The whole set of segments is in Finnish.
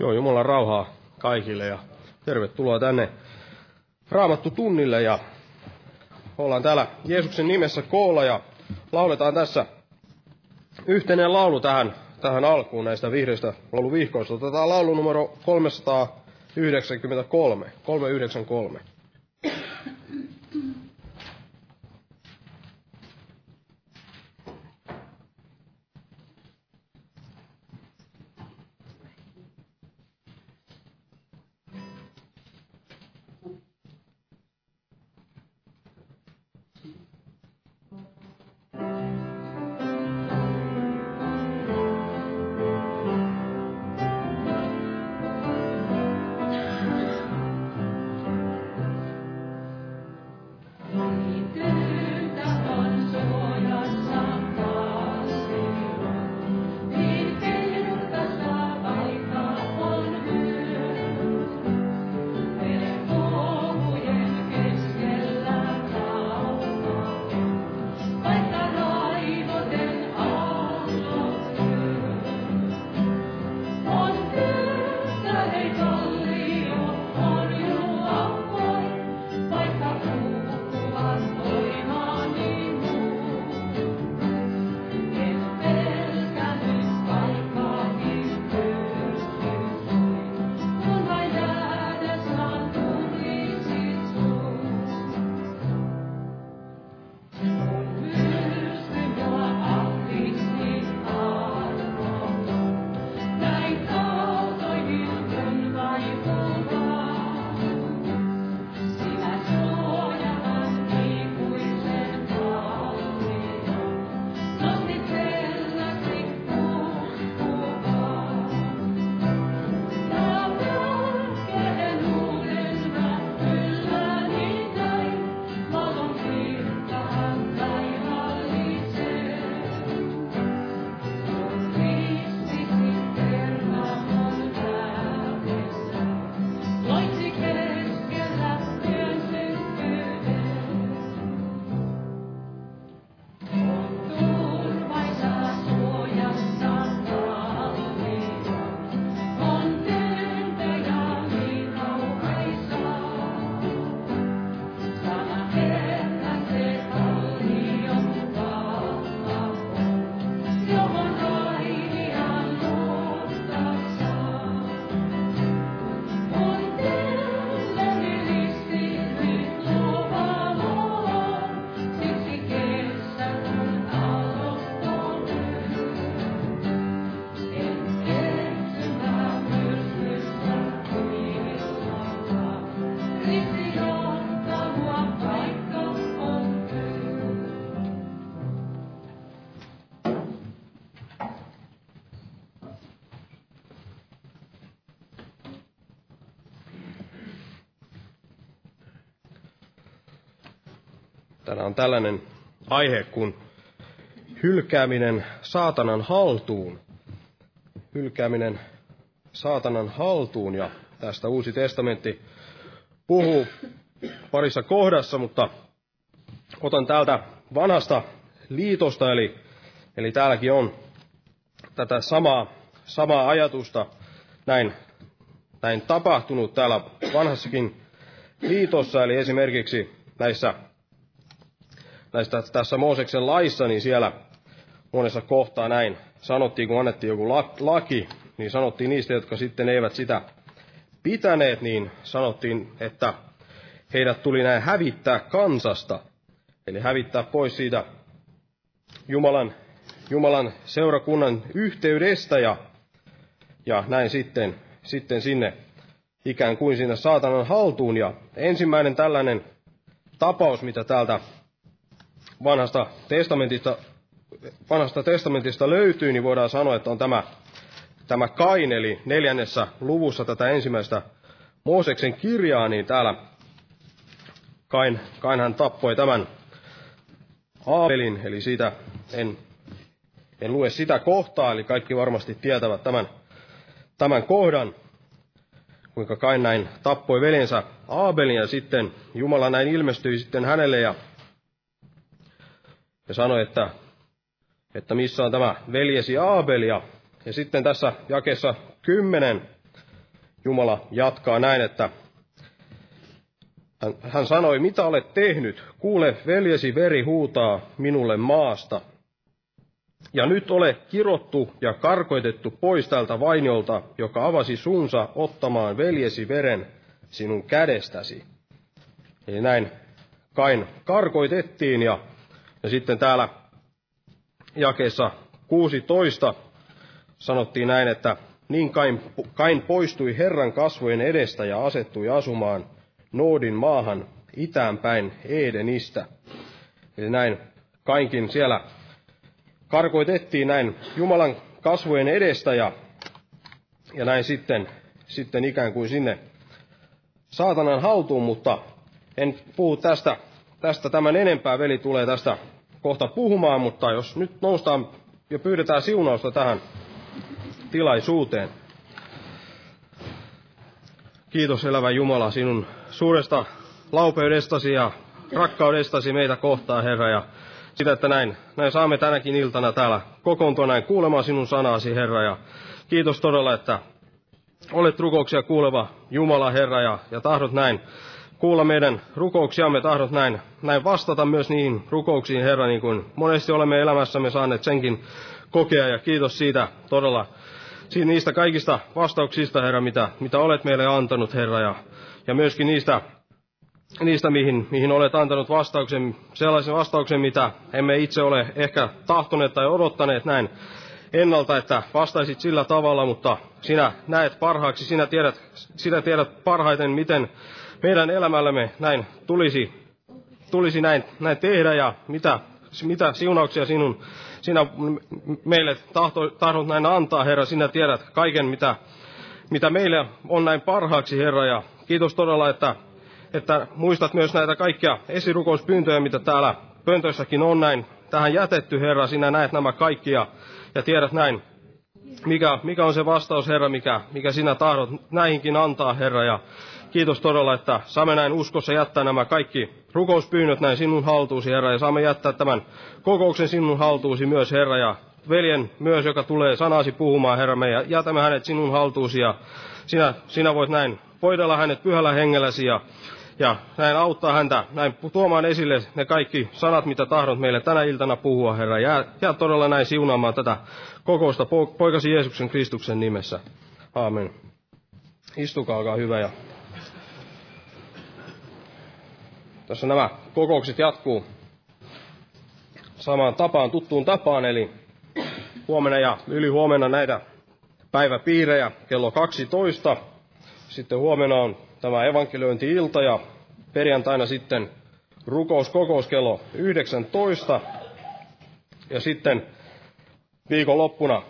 Joo, Jumalan rauhaa kaikille ja tervetuloa tänne Raamattu tunnille ja ollaan täällä Jeesuksen nimessä koolla ja lauletaan tässä yhteinen laulu tähän, tähän alkuun näistä vihreistä lauluvihkoista. Otetaan laulu numero 393, 393. Tänään on tällainen aihe kuin hylkääminen saatanan haltuun. Hylkääminen saatanan haltuun ja tästä Uusi testamentti puhuu parissa kohdassa, mutta otan täältä vanhasta liitosta, eli, eli täälläkin on tätä samaa, samaa ajatusta näin, näin tapahtunut täällä vanhassakin liitossa, eli esimerkiksi näissä näistä tässä Mooseksen laissa, niin siellä monessa kohtaa näin sanottiin, kun annettiin joku laki, niin sanottiin niistä, jotka sitten eivät sitä pitäneet, niin sanottiin, että heidät tuli näin hävittää kansasta, eli hävittää pois siitä Jumalan, Jumalan seurakunnan yhteydestä ja, ja näin sitten, sitten sinne ikään kuin sinne saatanan haltuun. Ja ensimmäinen tällainen tapaus, mitä täältä vanhasta testamentista, vanhasta testamentista löytyy, niin voidaan sanoa, että on tämä, tämä Kain, eli neljännessä luvussa tätä ensimmäistä Mooseksen kirjaa, niin täällä Kain, Kain hän tappoi tämän Aabelin, eli siitä en, en lue sitä kohtaa, eli kaikki varmasti tietävät tämän, tämän kohdan, kuinka Kain näin tappoi veljensä Aabelin, ja sitten Jumala näin ilmestyi sitten hänelle ja ja sanoi, että, että missä on tämä veljesi Aabel. Ja, ja sitten tässä jakessa kymmenen Jumala jatkaa näin, että hän sanoi, mitä olet tehnyt? Kuule, veljesi veri huutaa minulle maasta. Ja nyt ole kirottu ja karkoitettu pois tältä vainiolta, joka avasi suunsa ottamaan veljesi veren sinun kädestäsi. Eli näin Kain karkoitettiin ja, ja sitten täällä jakeessa 16 sanottiin näin, että niin Kain, Kain poistui Herran kasvojen edestä ja asettui asumaan Noodin maahan itään päin Edenistä. Eli näin Kainkin siellä karkoitettiin näin Jumalan kasvojen edestä ja, ja näin sitten, sitten ikään kuin sinne saatanan haltuun, mutta en puhu tästä, tästä tämän enempää. Veli tulee tästä kohta puhumaan, mutta jos nyt noustaan ja pyydetään siunausta tähän tilaisuuteen. Kiitos elävä Jumala sinun suuresta laupeudestasi ja rakkaudestasi meitä kohtaan, Herra, ja sitä, että näin, näin saamme tänäkin iltana täällä kokoontua näin kuulemaan sinun sanasi, Herra, ja kiitos todella, että olet rukouksia kuuleva Jumala, Herra, ja, ja tahdot näin kuulla meidän rukouksiamme, tahdot näin, näin vastata myös niihin rukouksiin, Herra, niin kuin monesti olemme elämässämme saaneet senkin kokea, ja kiitos siitä todella, niistä kaikista vastauksista, Herra, mitä, mitä olet meille antanut, Herra, ja, ja myöskin niistä, niistä mihin, mihin olet antanut vastauksen, sellaisen vastauksen, mitä emme itse ole ehkä tahtoneet tai odottaneet näin ennalta, että vastaisit sillä tavalla, mutta sinä näet parhaaksi, sinä tiedät, sinä tiedät parhaiten, miten meidän elämällämme näin tulisi, tulisi näin, näin tehdä ja mitä, mitä siunauksia sinun, sinä meille tahto, tahdot näin antaa, Herra. Sinä tiedät kaiken, mitä, mitä meille on näin parhaaksi, Herra. Ja kiitos todella, että, että muistat myös näitä kaikkia esirukouspyyntöjä, mitä täällä pöntöissäkin on näin tähän jätetty, Herra. Sinä näet nämä kaikki ja, ja tiedät näin, mikä, mikä on se vastaus, Herra, mikä, mikä sinä tahdot näihinkin antaa, Herra. Ja Kiitos todella, että saamme näin uskossa jättää nämä kaikki rukouspyynnöt näin sinun haltuusi, Herra, ja saamme jättää tämän kokouksen sinun haltuusi myös, Herra, ja veljen myös, joka tulee sanasi puhumaan, Herra, me jätämme hänet sinun haltuusi, ja sinä, sinä voit näin voidella hänet pyhällä hengelläsi, ja, ja näin auttaa häntä, näin tuomaan esille ne kaikki sanat, mitä tahdot meille tänä iltana puhua, Herra, ja jää todella näin siunaamaan tätä kokousta poikasi Jeesuksen Kristuksen nimessä. Aamen. Istukaa, olkaa hyvä ja Tässä nämä kokoukset jatkuu samaan tapaan, tuttuun tapaan, eli huomenna ja yli huomenna näitä päiväpiirejä kello 12. Sitten huomenna on tämä evankeliointi-ilta ja perjantaina sitten rukouskokous kello 19. Ja sitten viikonloppuna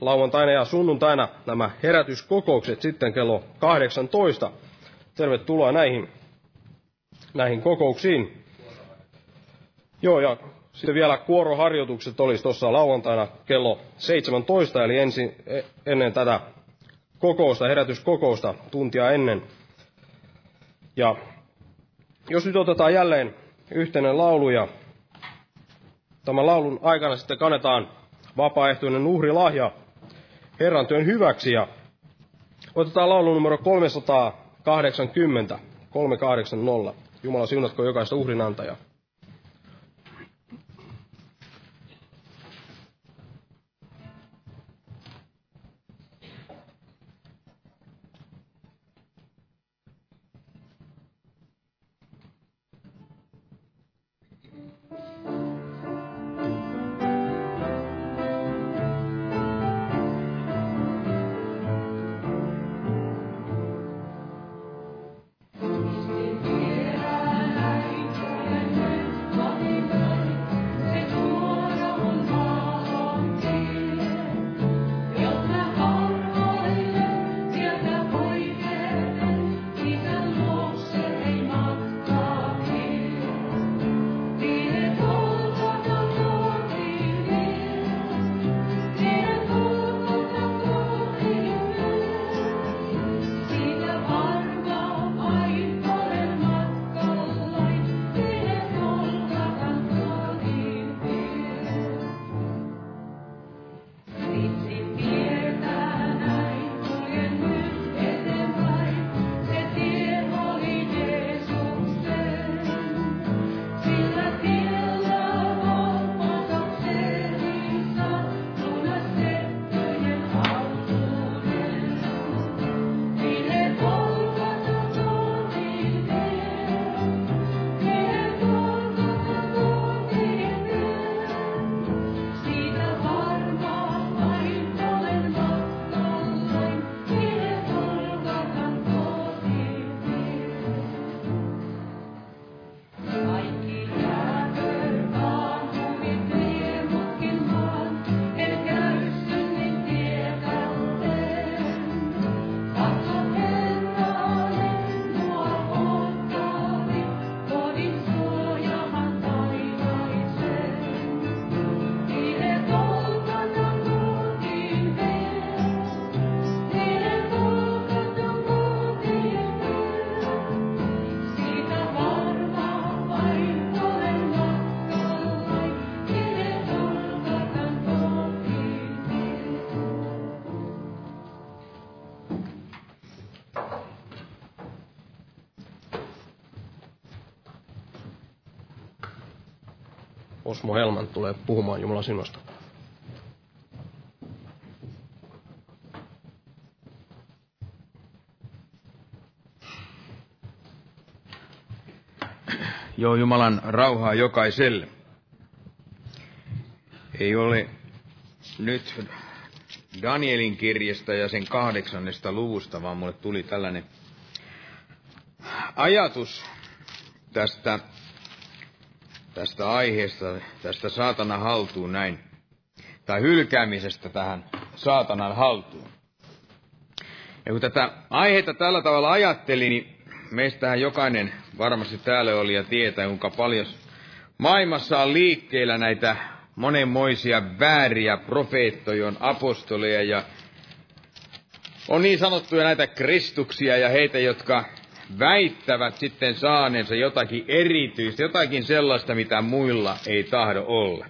lauantaina ja sunnuntaina nämä herätyskokoukset sitten kello 18. Tervetuloa näihin näihin kokouksiin. Joo, ja sitten vielä kuoroharjoitukset olisi tuossa lauantaina kello 17, eli ensin, e, ennen tätä kokousta, herätyskokousta, tuntia ennen. Ja jos nyt otetaan jälleen yhteinen laulu ja tämän laulun aikana sitten kannetaan vapaaehtoinen uhrilahja Herran työn hyväksi ja otetaan laulu numero 380, 380. Jumala siunatko jokaista uhrinantajaa. Osmo Helman tulee puhumaan Jumalan sinusta. Joo, Jumalan rauhaa jokaiselle. Ei ole nyt Danielin kirjasta ja sen kahdeksannesta luvusta, vaan mulle tuli tällainen ajatus tästä, tästä aiheesta, tästä saatana haltuun näin, tai hylkäämisestä tähän saatanan haltuun. Ja kun tätä aihetta tällä tavalla ajatteli, niin meistähän jokainen varmasti täällä oli ja tietää, kuinka paljon maailmassa on liikkeellä näitä monenmoisia vääriä profeettoja, on apostoleja ja on niin sanottuja näitä kristuksia ja heitä, jotka väittävät sitten saaneensa jotakin erityistä, jotakin sellaista, mitä muilla ei tahdo olla.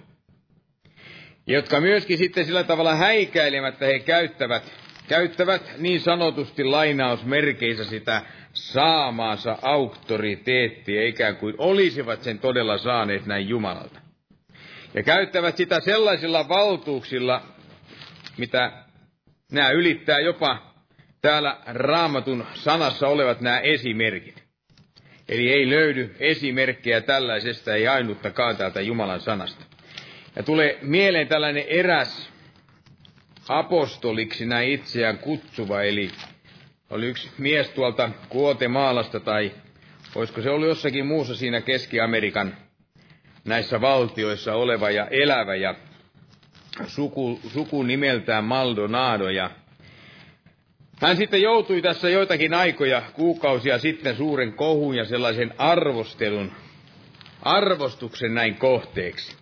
Jotka myöskin sitten sillä tavalla häikäilemättä he käyttävät, käyttävät niin sanotusti lainausmerkeissä sitä saamaansa auktoriteettia, ikään kuin olisivat sen todella saaneet näin Jumalalta. Ja käyttävät sitä sellaisilla valtuuksilla, mitä nämä ylittää jopa täällä raamatun sanassa olevat nämä esimerkit. Eli ei löydy esimerkkejä tällaisesta, ei ainuttakaan täältä Jumalan sanasta. Ja tulee mieleen tällainen eräs apostoliksi näin itseään kutsuva, eli oli yksi mies tuolta Kuotemaalasta tai olisiko se ollut jossakin muussa siinä Keski-Amerikan näissä valtioissa oleva ja elävä ja suku, suku nimeltään Maldonado ja hän sitten joutui tässä joitakin aikoja, kuukausia sitten suuren kohun ja sellaisen arvostelun, arvostuksen näin kohteeksi.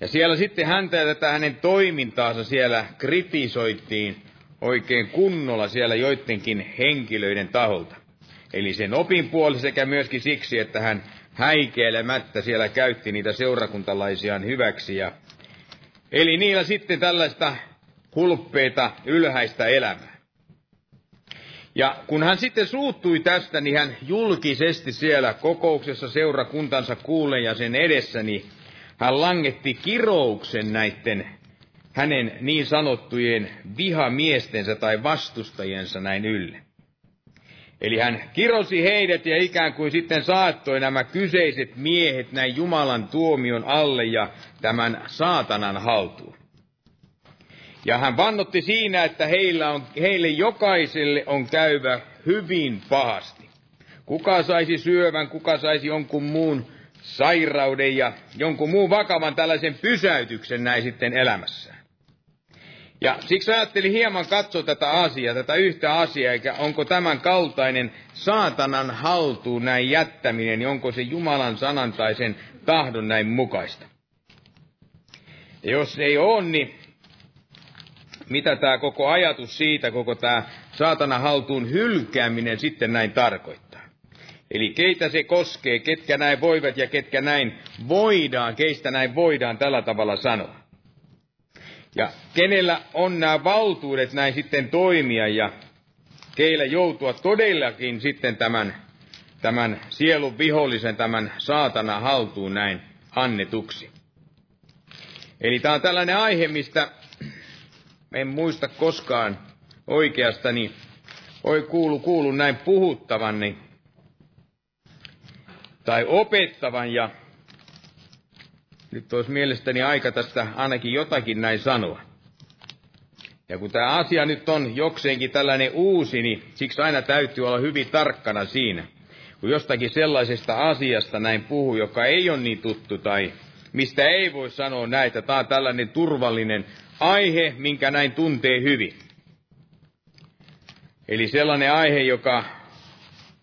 Ja siellä sitten häntä ja tätä hänen toimintaansa siellä kritisoitiin oikein kunnolla siellä joidenkin henkilöiden taholta. Eli sen opin puoli sekä myöskin siksi, että hän häikeilemättä siellä käytti niitä seurakuntalaisiaan hyväksi. Ja eli niillä sitten tällaista hulppeita ylhäistä elämää. Ja kun hän sitten suuttui tästä, niin hän julkisesti siellä kokouksessa seurakuntansa kuulen ja sen edessä, niin hän langetti kirouksen näiden hänen niin sanottujen vihamiestensä tai vastustajiensa näin ylle. Eli hän kirosi heidät ja ikään kuin sitten saattoi nämä kyseiset miehet näin Jumalan tuomion alle ja tämän saatanan haltuun. Ja hän vannotti siinä, että heillä on, heille jokaiselle on käyvä hyvin pahasti. Kuka saisi syövän, kuka saisi jonkun muun sairauden ja jonkun muun vakavan tällaisen pysäytyksen näin sitten elämässään. Ja siksi ajattelin hieman katsoa tätä asiaa, tätä yhtä asiaa, eikä onko tämän kaltainen saatanan haltuun näin jättäminen, niin onko se Jumalan sanan tai sen tahdon näin mukaista. Ja jos ei ole, niin mitä tämä koko ajatus siitä, koko tämä saatana haltuun hylkääminen sitten näin tarkoittaa. Eli keitä se koskee, ketkä näin voivat ja ketkä näin voidaan, keistä näin voidaan tällä tavalla sanoa. Ja kenellä on nämä valtuudet näin sitten toimia ja keillä joutua todellakin sitten tämän, tämän sielun vihollisen, tämän saatana haltuun näin annetuksi. Eli tämä on tällainen aihe, mistä en muista koskaan oikeastani, oi kuulu, kuulu näin puhuttavan, niin, tai opettavan, ja nyt olisi mielestäni aika tästä ainakin jotakin näin sanoa. Ja kun tämä asia nyt on jokseenkin tällainen uusi, niin siksi aina täytyy olla hyvin tarkkana siinä. Kun jostakin sellaisesta asiasta näin puhuu, joka ei ole niin tuttu tai mistä ei voi sanoa näitä, tämä on tällainen turvallinen aihe, minkä näin tuntee hyvin. Eli sellainen aihe, joka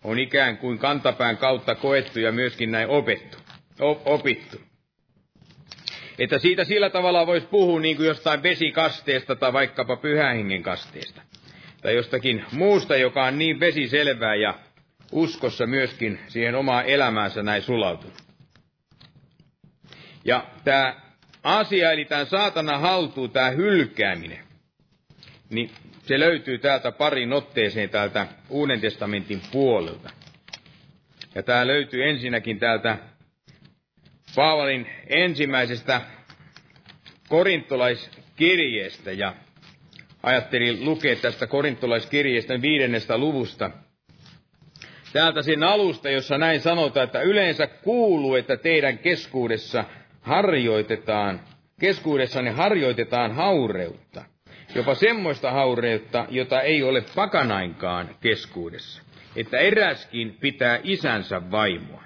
on ikään kuin kantapään kautta koettu ja myöskin näin opettu, opittu. Että siitä sillä tavalla voisi puhua niin kuin jostain vesikasteesta tai vaikkapa pyhähengen kasteesta. Tai jostakin muusta, joka on niin vesiselvää ja uskossa myöskin siihen omaan elämäänsä näin sulautunut. Ja tämä asia, eli tämän saatana haltuu, tämä hylkääminen, niin se löytyy täältä parin otteeseen täältä Uuden testamentin puolelta. Ja tämä löytyy ensinnäkin täältä Paavalin ensimmäisestä korintolaiskirjeestä ja ajattelin lukea tästä korintolaiskirjeestä viidennestä luvusta. Täältä sen alusta, jossa näin sanotaan, että yleensä kuuluu, että teidän keskuudessa harjoitetaan, keskuudessanne harjoitetaan haureutta. Jopa semmoista haureutta, jota ei ole pakanainkaan keskuudessa. Että eräskin pitää isänsä vaimoa.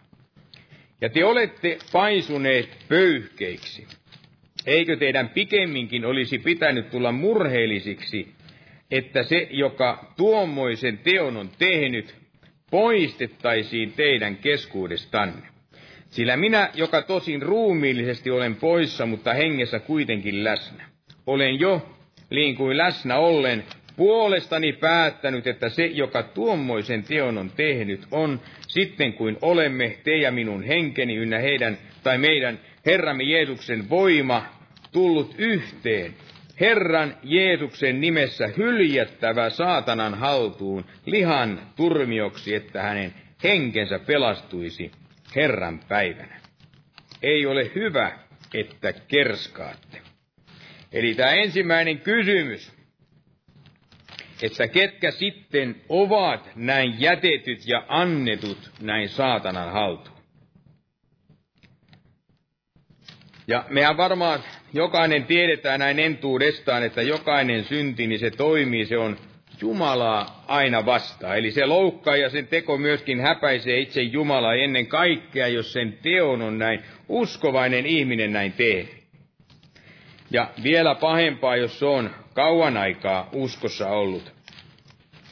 Ja te olette paisuneet pöyhkeiksi. Eikö teidän pikemminkin olisi pitänyt tulla murheellisiksi, että se, joka tuommoisen teon on tehnyt, poistettaisiin teidän keskuudestanne. Sillä minä, joka tosin ruumiillisesti olen poissa, mutta hengessä kuitenkin läsnä, olen jo, niin kuin läsnä ollen, puolestani päättänyt, että se, joka tuommoisen teon on tehnyt, on sitten kuin olemme, te ja minun henkeni ynnä heidän tai meidän Herramme Jeesuksen voima tullut yhteen. Herran Jeesuksen nimessä hyljättävä saatanan haltuun lihan turmioksi, että hänen henkensä pelastuisi Herran päivänä. Ei ole hyvä, että kerskaatte. Eli tämä ensimmäinen kysymys, että ketkä sitten ovat näin jätetyt ja annetut näin saatanan haltuun. Ja mehän varmaan jokainen tiedetään näin entuudestaan, että jokainen synti, niin se toimii, se on Jumalaa aina vastaan. Eli se loukkaa ja sen teko myöskin häpäisee itse Jumalaa ennen kaikkea, jos sen teon on näin uskovainen ihminen näin tee. Ja vielä pahempaa, jos se on kauan aikaa uskossa ollut,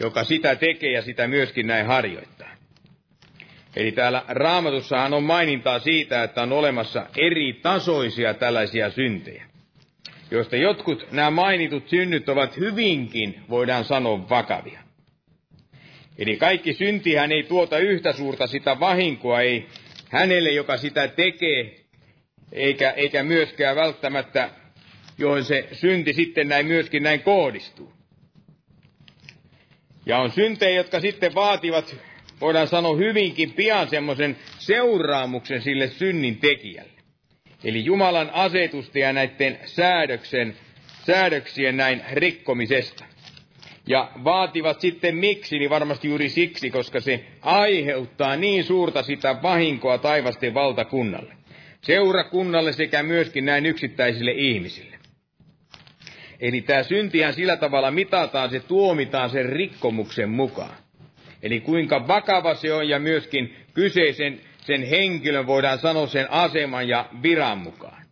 joka sitä tekee ja sitä myöskin näin harjoittaa. Eli täällä raamatussahan on mainintaa siitä, että on olemassa eri tasoisia tällaisia syntejä, joista jotkut nämä mainitut synnyt ovat hyvinkin, voidaan sanoa, vakavia. Eli kaikki syntihän ei tuota yhtä suurta sitä vahinkoa, ei hänelle, joka sitä tekee, eikä, eikä myöskään välttämättä, johon se synti sitten näin myöskin näin kohdistuu. Ja on syntejä, jotka sitten vaativat voidaan sanoa hyvinkin pian semmoisen seuraamuksen sille synnin tekijälle. Eli Jumalan asetusta ja näiden säädöksen, säädöksien näin rikkomisesta. Ja vaativat sitten miksi, niin varmasti juuri siksi, koska se aiheuttaa niin suurta sitä vahinkoa taivasten valtakunnalle, seurakunnalle sekä myöskin näin yksittäisille ihmisille. Eli tämä syntihän sillä tavalla mitataan, se tuomitaan sen rikkomuksen mukaan. Eli kuinka vakava se on ja myöskin kyseisen sen henkilön voidaan sanoa sen aseman ja viran mukaan.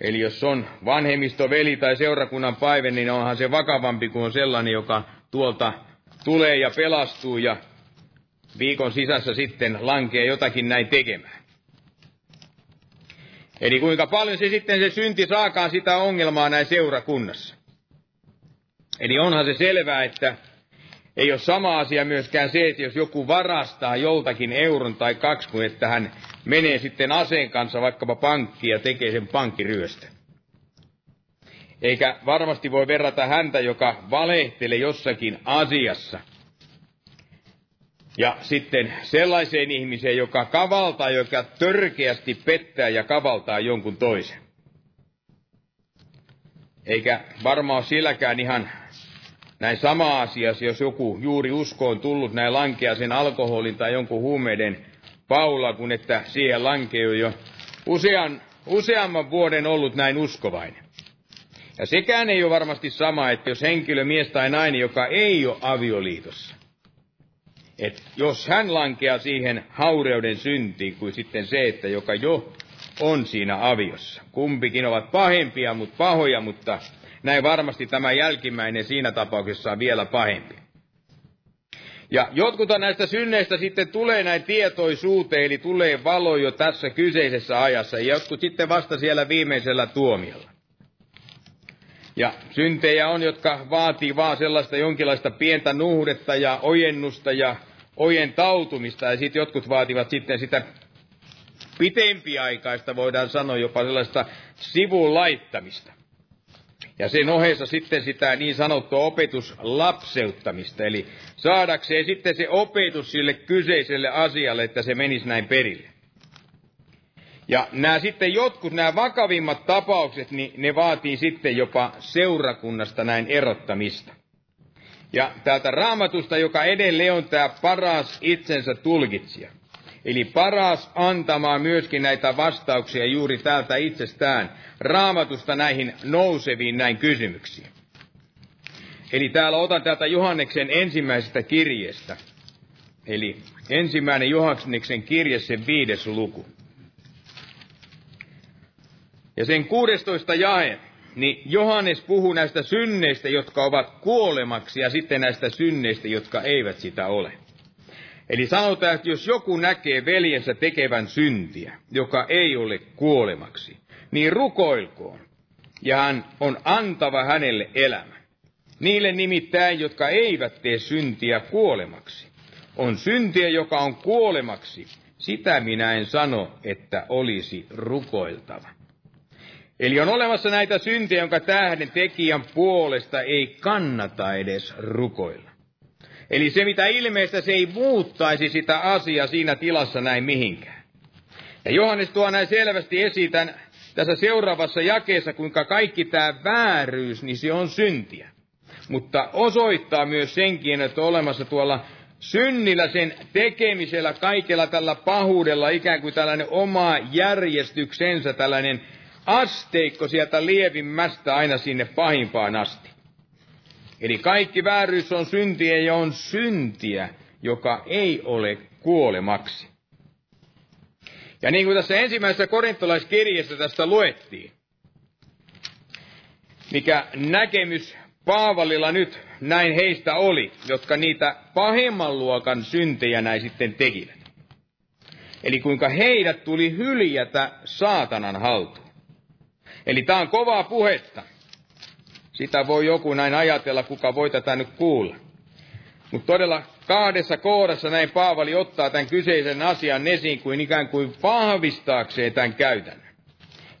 Eli jos on vanhemmisto, veli tai seurakunnan päivä, niin onhan se vakavampi kuin on sellainen, joka tuolta tulee ja pelastuu ja viikon sisässä sitten lankee jotakin näin tekemään. Eli kuinka paljon se sitten se synti saakaan sitä ongelmaa näin seurakunnassa. Eli onhan se selvää, että ei ole sama asia myöskään se, että jos joku varastaa joltakin euron tai kaksi, kuin että hän menee sitten aseen kanssa vaikkapa pankkiin ja tekee sen pankkiryöstön. Eikä varmasti voi verrata häntä, joka valehtelee jossakin asiassa. Ja sitten sellaiseen ihmiseen, joka kavaltaa, joka törkeästi pettää ja kavaltaa jonkun toisen. Eikä varmaan silläkään ihan näin sama asia, jos joku juuri uskoon tullut näin lankea sen alkoholin tai jonkun huumeiden paula, kun että siihen lankeu jo usean, useamman vuoden ollut näin uskovainen. Ja sekään ei ole varmasti sama, että jos henkilö, mies tai nainen, joka ei ole avioliitossa, että jos hän lankeaa siihen haureuden syntiin kuin sitten se, että joka jo on siinä aviossa. Kumpikin ovat pahempia, mutta pahoja, mutta näin varmasti tämä jälkimmäinen siinä tapauksessa on vielä pahempi. Ja jotkut näistä synneistä sitten tulee näin tietoisuuteen, eli tulee valo jo tässä kyseisessä ajassa, ja jotkut sitten vasta siellä viimeisellä tuomiolla. Ja syntejä on, jotka vaatii vaan sellaista jonkinlaista pientä nuhdetta ja ojennusta ja ojentautumista, ja sitten jotkut vaativat sitten sitä pitempiaikaista, voidaan sanoa jopa sellaista sivun laittamista. Ja sen ohessa sitten sitä niin sanottua opetuslapseuttamista, eli saadakseen sitten se opetus sille kyseiselle asialle, että se menisi näin perille. Ja nämä sitten jotkut, nämä vakavimmat tapaukset, niin ne vaatii sitten jopa seurakunnasta näin erottamista. Ja täältä raamatusta, joka edelleen on tämä paras itsensä tulkitsija. Eli paras antamaan myöskin näitä vastauksia juuri täältä itsestään raamatusta näihin nouseviin näin kysymyksiin. Eli täällä otan täältä Johanneksen ensimmäisestä kirjeestä. Eli ensimmäinen Johanneksen kirje, sen viides luku. Ja sen 16 jae, niin Johannes puhuu näistä synneistä, jotka ovat kuolemaksi, ja sitten näistä synneistä, jotka eivät sitä ole. Eli sanotaan, että jos joku näkee veljensä tekevän syntiä, joka ei ole kuolemaksi, niin rukoilkoon, ja hän on antava hänelle elämä. Niille nimittäin, jotka eivät tee syntiä kuolemaksi. On syntiä, joka on kuolemaksi. Sitä minä en sano, että olisi rukoiltava. Eli on olemassa näitä syntejä, jonka tähden tekijän puolesta ei kannata edes rukoilla. Eli se, mitä ilmeistä, se ei muuttaisi sitä asiaa siinä tilassa näin mihinkään. Ja Johannes tuo näin selvästi esitän tässä seuraavassa jakeessa, kuinka kaikki tämä vääryys, niin se on syntiä. Mutta osoittaa myös senkin, että olemassa tuolla synnillä, sen tekemisellä, kaikella tällä pahuudella, ikään kuin tällainen oma järjestyksensä, tällainen asteikko sieltä lievimmästä aina sinne pahimpaan asti. Eli kaikki vääryys on syntiä ja on syntiä, joka ei ole kuolemaksi. Ja niin kuin tässä ensimmäisessä korintolaiskirjassa tästä luettiin, mikä näkemys Paavalilla nyt näin heistä oli, jotka niitä pahemman luokan syntejä näin sitten tekivät. Eli kuinka heidät tuli hyljätä saatanan haltuun. Eli tämä on kovaa puhetta. Sitä voi joku näin ajatella, kuka voi tätä nyt kuulla. Mutta todella kahdessa kohdassa näin Paavali ottaa tämän kyseisen asian esiin kuin ikään kuin vahvistaakseen tämän käytännön.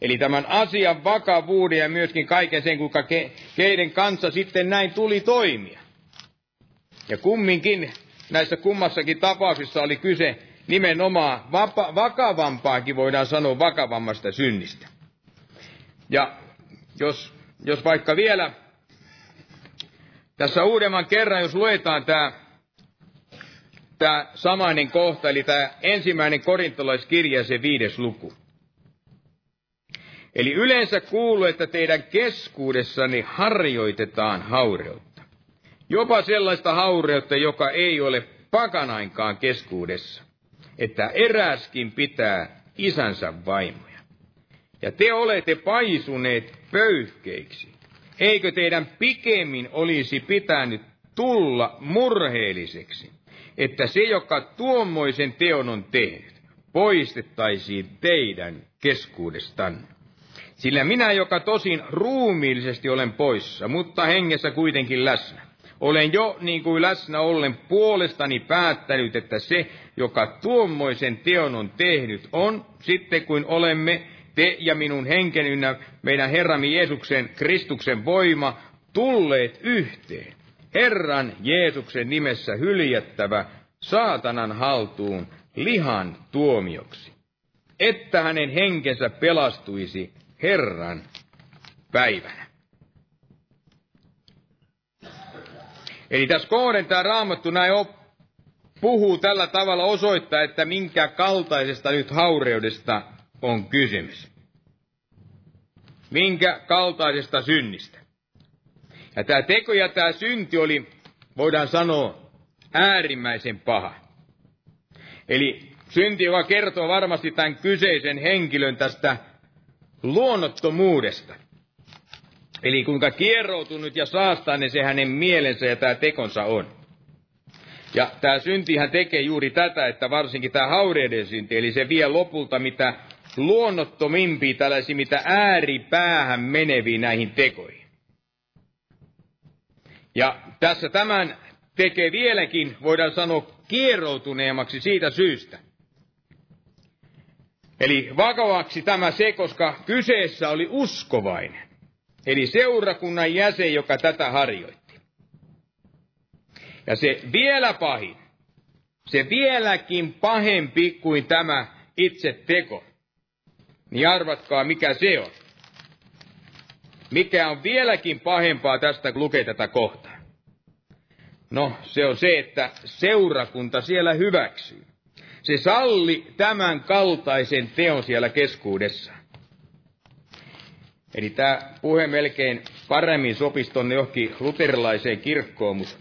Eli tämän asian vakavuuden ja myöskin kaiken sen, kuinka ke, keiden kanssa sitten näin tuli toimia. Ja kumminkin näissä kummassakin tapauksissa oli kyse nimenomaan vapa, vakavampaakin, voidaan sanoa vakavammasta synnistä. Ja jos, jos vaikka vielä tässä uudemman kerran, jos luetaan tämä tämä samainen kohta, eli tämä ensimmäinen korintolaiskirja, se viides luku. Eli yleensä kuuluu, että teidän keskuudessani harjoitetaan haureutta. Jopa sellaista haureutta, joka ei ole pakanainkaan keskuudessa. Että eräskin pitää isänsä vaimoja. Ja te olette paisuneet pöyhkeiksi. Eikö teidän pikemmin olisi pitänyt tulla murheelliseksi, että se, joka tuommoisen teon on tehnyt, poistettaisiin teidän keskuudestanne? Sillä minä, joka tosin ruumiillisesti olen poissa, mutta hengessä kuitenkin läsnä, olen jo niin kuin läsnä ollen puolestani päättänyt, että se, joka tuommoisen teon on tehnyt, on sitten kuin olemme te ja minun henkeni meidän Herramme Jeesuksen Kristuksen voima tulleet yhteen. Herran Jeesuksen nimessä hyljättävä saatanan haltuun lihan tuomioksi, että hänen henkensä pelastuisi Herran päivänä. Eli tässä kohden tämä raamattu näin op, puhuu tällä tavalla osoittaa, että minkä kaltaisesta nyt haureudesta on kysymys. Minkä kaltaisesta synnistä. Ja tämä teko ja tämä synti oli, voidaan sanoa, äärimmäisen paha. Eli synti, joka kertoo varmasti tämän kyseisen henkilön tästä luonnottomuudesta. Eli kuinka kieroutunut ja saastainen se hänen mielensä ja tämä tekonsa on. Ja tämä syntihän tekee juuri tätä, että varsinkin tämä haureiden synti, eli se vie lopulta mitä luonnottomimpia, tällaisia mitä ääripäähän meneviin näihin tekoihin. Ja tässä tämän tekee vieläkin, voidaan sanoa, kieroutuneemmaksi siitä syystä, Eli vakavaksi tämä se, koska kyseessä oli uskovainen. Eli seurakunnan jäsen, joka tätä harjoitti. Ja se vielä pahin, se vieläkin pahempi kuin tämä itse teko, niin arvatkaa mikä se on. Mikä on vieläkin pahempaa tästä, kun lukee tätä kohtaa. No, se on se, että seurakunta siellä hyväksyy. Se salli tämän kaltaisen teon siellä keskuudessa. Eli tämä puhe melkein paremmin sopisi tuonne johonkin luterilaiseen kirkkoon, mutta,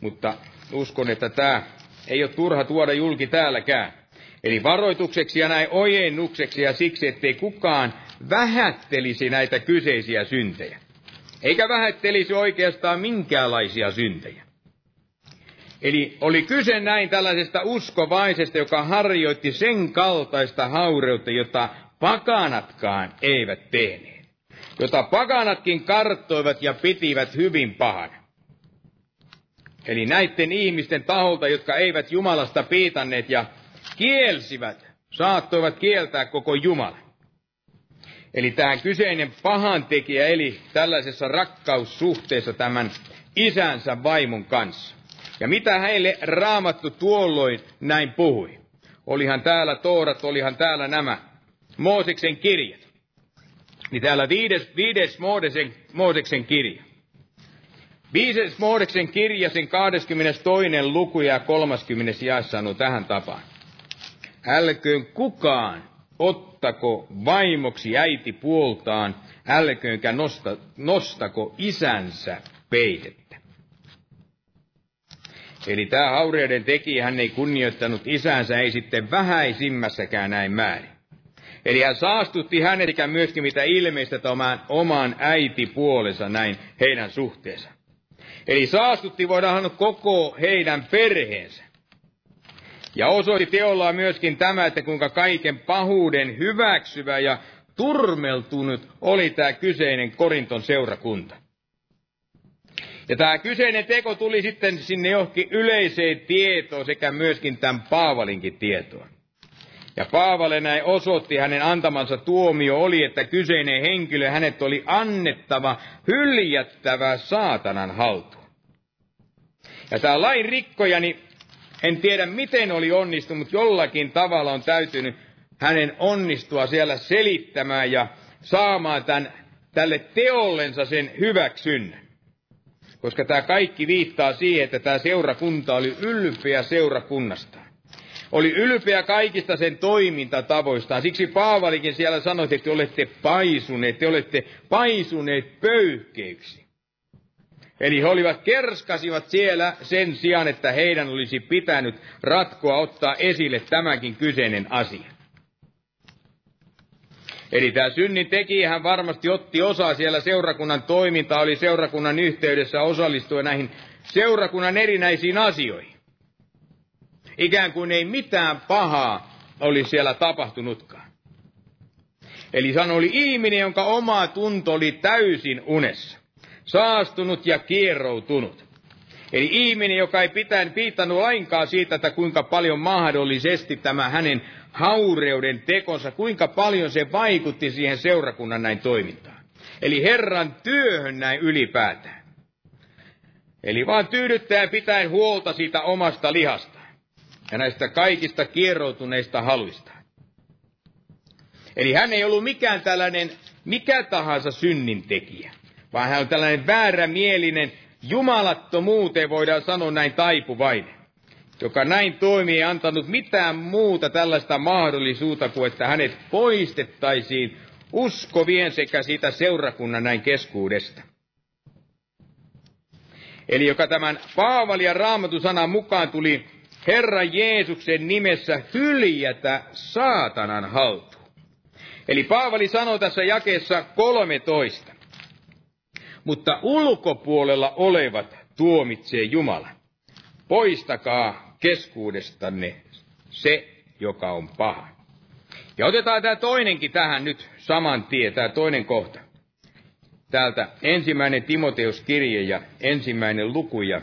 mutta uskon, että tämä ei ole turha tuoda julki täälläkään. Eli varoitukseksi ja näin ojennukseksi ja siksi, ettei kukaan vähättelisi näitä kyseisiä syntejä. Eikä vähättelisi oikeastaan minkäänlaisia syntejä. Eli oli kyse näin tällaisesta uskovaisesta, joka harjoitti sen kaltaista haureutta, jota pakanatkaan eivät tehneet. Jota pakanatkin karttoivat ja pitivät hyvin pahana. Eli näiden ihmisten taholta, jotka eivät Jumalasta piitanneet ja kielsivät, saattoivat kieltää koko Jumala. Eli tämä kyseinen pahantekijä eli tällaisessa rakkaussuhteessa tämän isänsä vaimon kanssa. Ja mitä heille raamattu tuolloin näin puhui? Olihan täällä Toorat, olihan täällä nämä Mooseksen kirjat. Niin täällä viides, viides Mooseksen, Mooseksen kirja. Viides Mooseksen kirja, sen 22. luku ja 30. jae sanoo tähän tapaan. Älköön kukaan ottako vaimoksi äiti puoltaan, älköönkä nosta, nostako isänsä peitettä. Eli tämä haureiden tekijä, hän ei kunnioittanut isänsä, ei sitten vähäisimmässäkään näin määrin. Eli hän saastutti hänet eikä myöskin mitä ilmeistä oman, oman äitipuolensa näin heidän suhteensa. Eli saastutti voidaan sanoa koko heidän perheensä. Ja osoitti teollaan myöskin tämä, että kuinka kaiken pahuuden hyväksyvä ja turmeltunut oli tämä kyseinen Korinton seurakunta. Ja tämä kyseinen teko tuli sitten sinne johonkin yleiseen tietoon sekä myöskin tämän Paavalinkin tietoon. Ja Paavalle näin osoitti hänen antamansa tuomio oli, että kyseinen henkilö hänet oli annettava hyljättävä saatanan haltuun. Ja tämä lain rikkoja, niin en tiedä miten oli onnistunut, jollakin tavalla on täytynyt hänen onnistua siellä selittämään ja saamaan tämän, tälle teollensa sen hyväksynnän. Koska tämä kaikki viittaa siihen, että tämä seurakunta oli ylpeä seurakunnasta. Oli ylpeä kaikista sen toimintatavoistaan. Siksi Paavalikin siellä sanoi, että te olette paisuneet, te olette paisuneet pöyhkeiksi. Eli he olivat kerskasivat siellä sen sijaan, että heidän olisi pitänyt ratkoa ottaa esille tämäkin kyseinen asia. Eli tämä synnin tekijä hän varmasti otti osaa siellä seurakunnan toimintaa, oli seurakunnan yhteydessä osallistuen näihin seurakunnan erinäisiin asioihin. Ikään kuin ei mitään pahaa oli siellä tapahtunutkaan. Eli hän oli ihminen, jonka oma tunto oli täysin unessa saastunut ja kierroutunut. Eli ihminen, joka ei pitänyt, piitannut lainkaan siitä, että kuinka paljon mahdollisesti tämä hänen haureuden tekonsa, kuinka paljon se vaikutti siihen seurakunnan näin toimintaan. Eli Herran työhön näin ylipäätään. Eli vaan tyydyttää pitäen huolta siitä omasta lihasta ja näistä kaikista kierroutuneista haluista. Eli hän ei ollut mikään tällainen mikä tahansa synnintekijä vaan hän on tällainen väärämielinen, jumalattomuuteen voidaan sanoa näin taipuvainen, joka näin toimii ei antanut mitään muuta tällaista mahdollisuutta kuin, että hänet poistettaisiin uskovien sekä siitä seurakunnan näin keskuudesta. Eli joka tämän Paavali ja Raamatun sanan mukaan tuli Herran Jeesuksen nimessä hyljätä saatanan haltuun. Eli Paavali sanoi tässä jakeessa 13 mutta ulkopuolella olevat tuomitsee Jumala. Poistakaa keskuudestanne se, joka on paha. Ja otetaan tämä toinenkin tähän nyt saman tien, tämä toinen kohta. Täältä ensimmäinen Timoteus-kirje ja ensimmäinen luku ja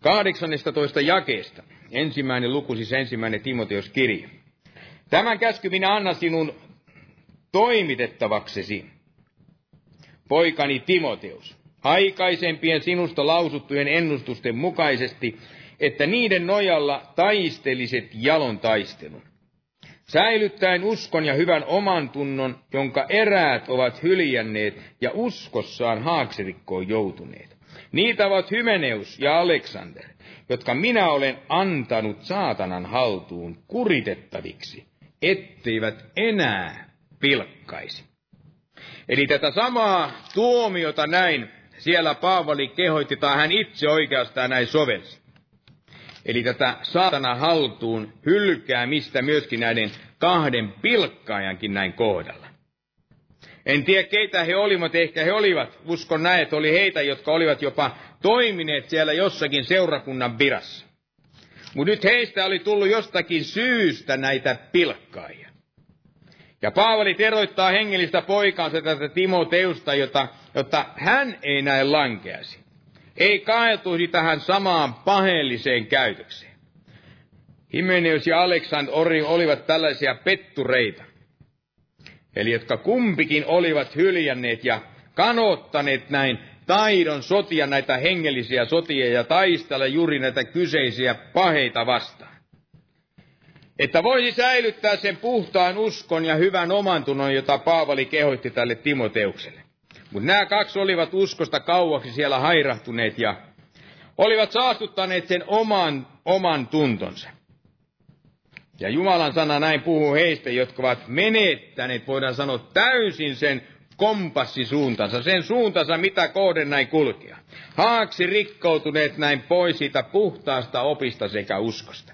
18 jakeesta. Ensimmäinen luku, siis ensimmäinen Timoteus-kirje. Tämän käsky minä annan sinun toimitettavaksesi, poikani Timoteus, aikaisempien sinusta lausuttujen ennustusten mukaisesti, että niiden nojalla taisteliset jalon taistelun. Säilyttäen uskon ja hyvän oman tunnon, jonka eräät ovat hyljänneet ja uskossaan haaksirikkoon joutuneet. Niitä ovat Hymeneus ja Aleksander, jotka minä olen antanut saatanan haltuun kuritettaviksi, etteivät enää pilkkaisi. Eli tätä samaa tuomiota näin siellä Paavali kehoitti, tai hän itse oikeastaan näin sovelsi. Eli tätä saatana haltuun hylkäämistä myöskin näiden kahden pilkkaajankin näin kohdalla. En tiedä keitä he olivat, ehkä he olivat, uskon näin, että oli heitä, jotka olivat jopa toimineet siellä jossakin seurakunnan virassa. Mutta nyt heistä oli tullut jostakin syystä näitä pilkkaajia. Ja Paavali teroittaa hengellistä poikaansa tätä Timoteusta, jota, jotta hän ei näe lankeasi. Ei kaetuisi tähän samaan paheelliseen käytökseen. Himenius ja Aleksand olivat tällaisia pettureita. Eli jotka kumpikin olivat hyljänneet ja kanottaneet näin taidon sotia näitä hengellisiä sotia ja taistella juuri näitä kyseisiä paheita vastaan. Että voisi säilyttää sen puhtaan uskon ja hyvän omantunnon, jota Paavali kehoitti tälle Timoteukselle. Mutta nämä kaksi olivat uskosta kauaksi siellä hairahtuneet ja olivat saastuttaneet sen oman, oman tuntonsa. Ja Jumalan sana näin puhuu heistä, jotka ovat menettäneet, voidaan sanoa, täysin sen kompassisuuntansa, sen suuntansa, mitä kohden näin kulkea. Haaksi rikkoutuneet näin pois siitä puhtaasta opista sekä uskosta.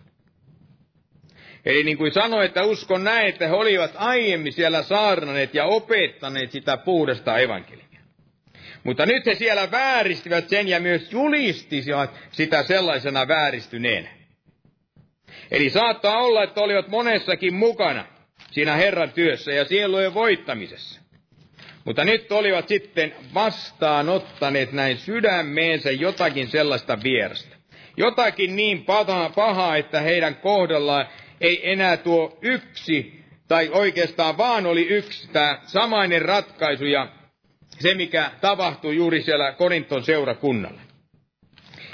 Eli niin kuin sanoin, että uskon näin, että he olivat aiemmin siellä saarnaneet ja opettaneet sitä puhdasta evankeliumia. Mutta nyt he siellä vääristivät sen ja myös julistisivat sitä sellaisena vääristyneen. Eli saattaa olla, että olivat monessakin mukana siinä Herran työssä ja sielujen voittamisessa. Mutta nyt olivat sitten vastaanottaneet näin sydämeensä jotakin sellaista vierasta. Jotakin niin pahaa, että heidän kohdallaan ei enää tuo yksi, tai oikeastaan vaan oli yksi tämä samainen ratkaisu ja se, mikä tapahtui juuri siellä Korinton seurakunnalla.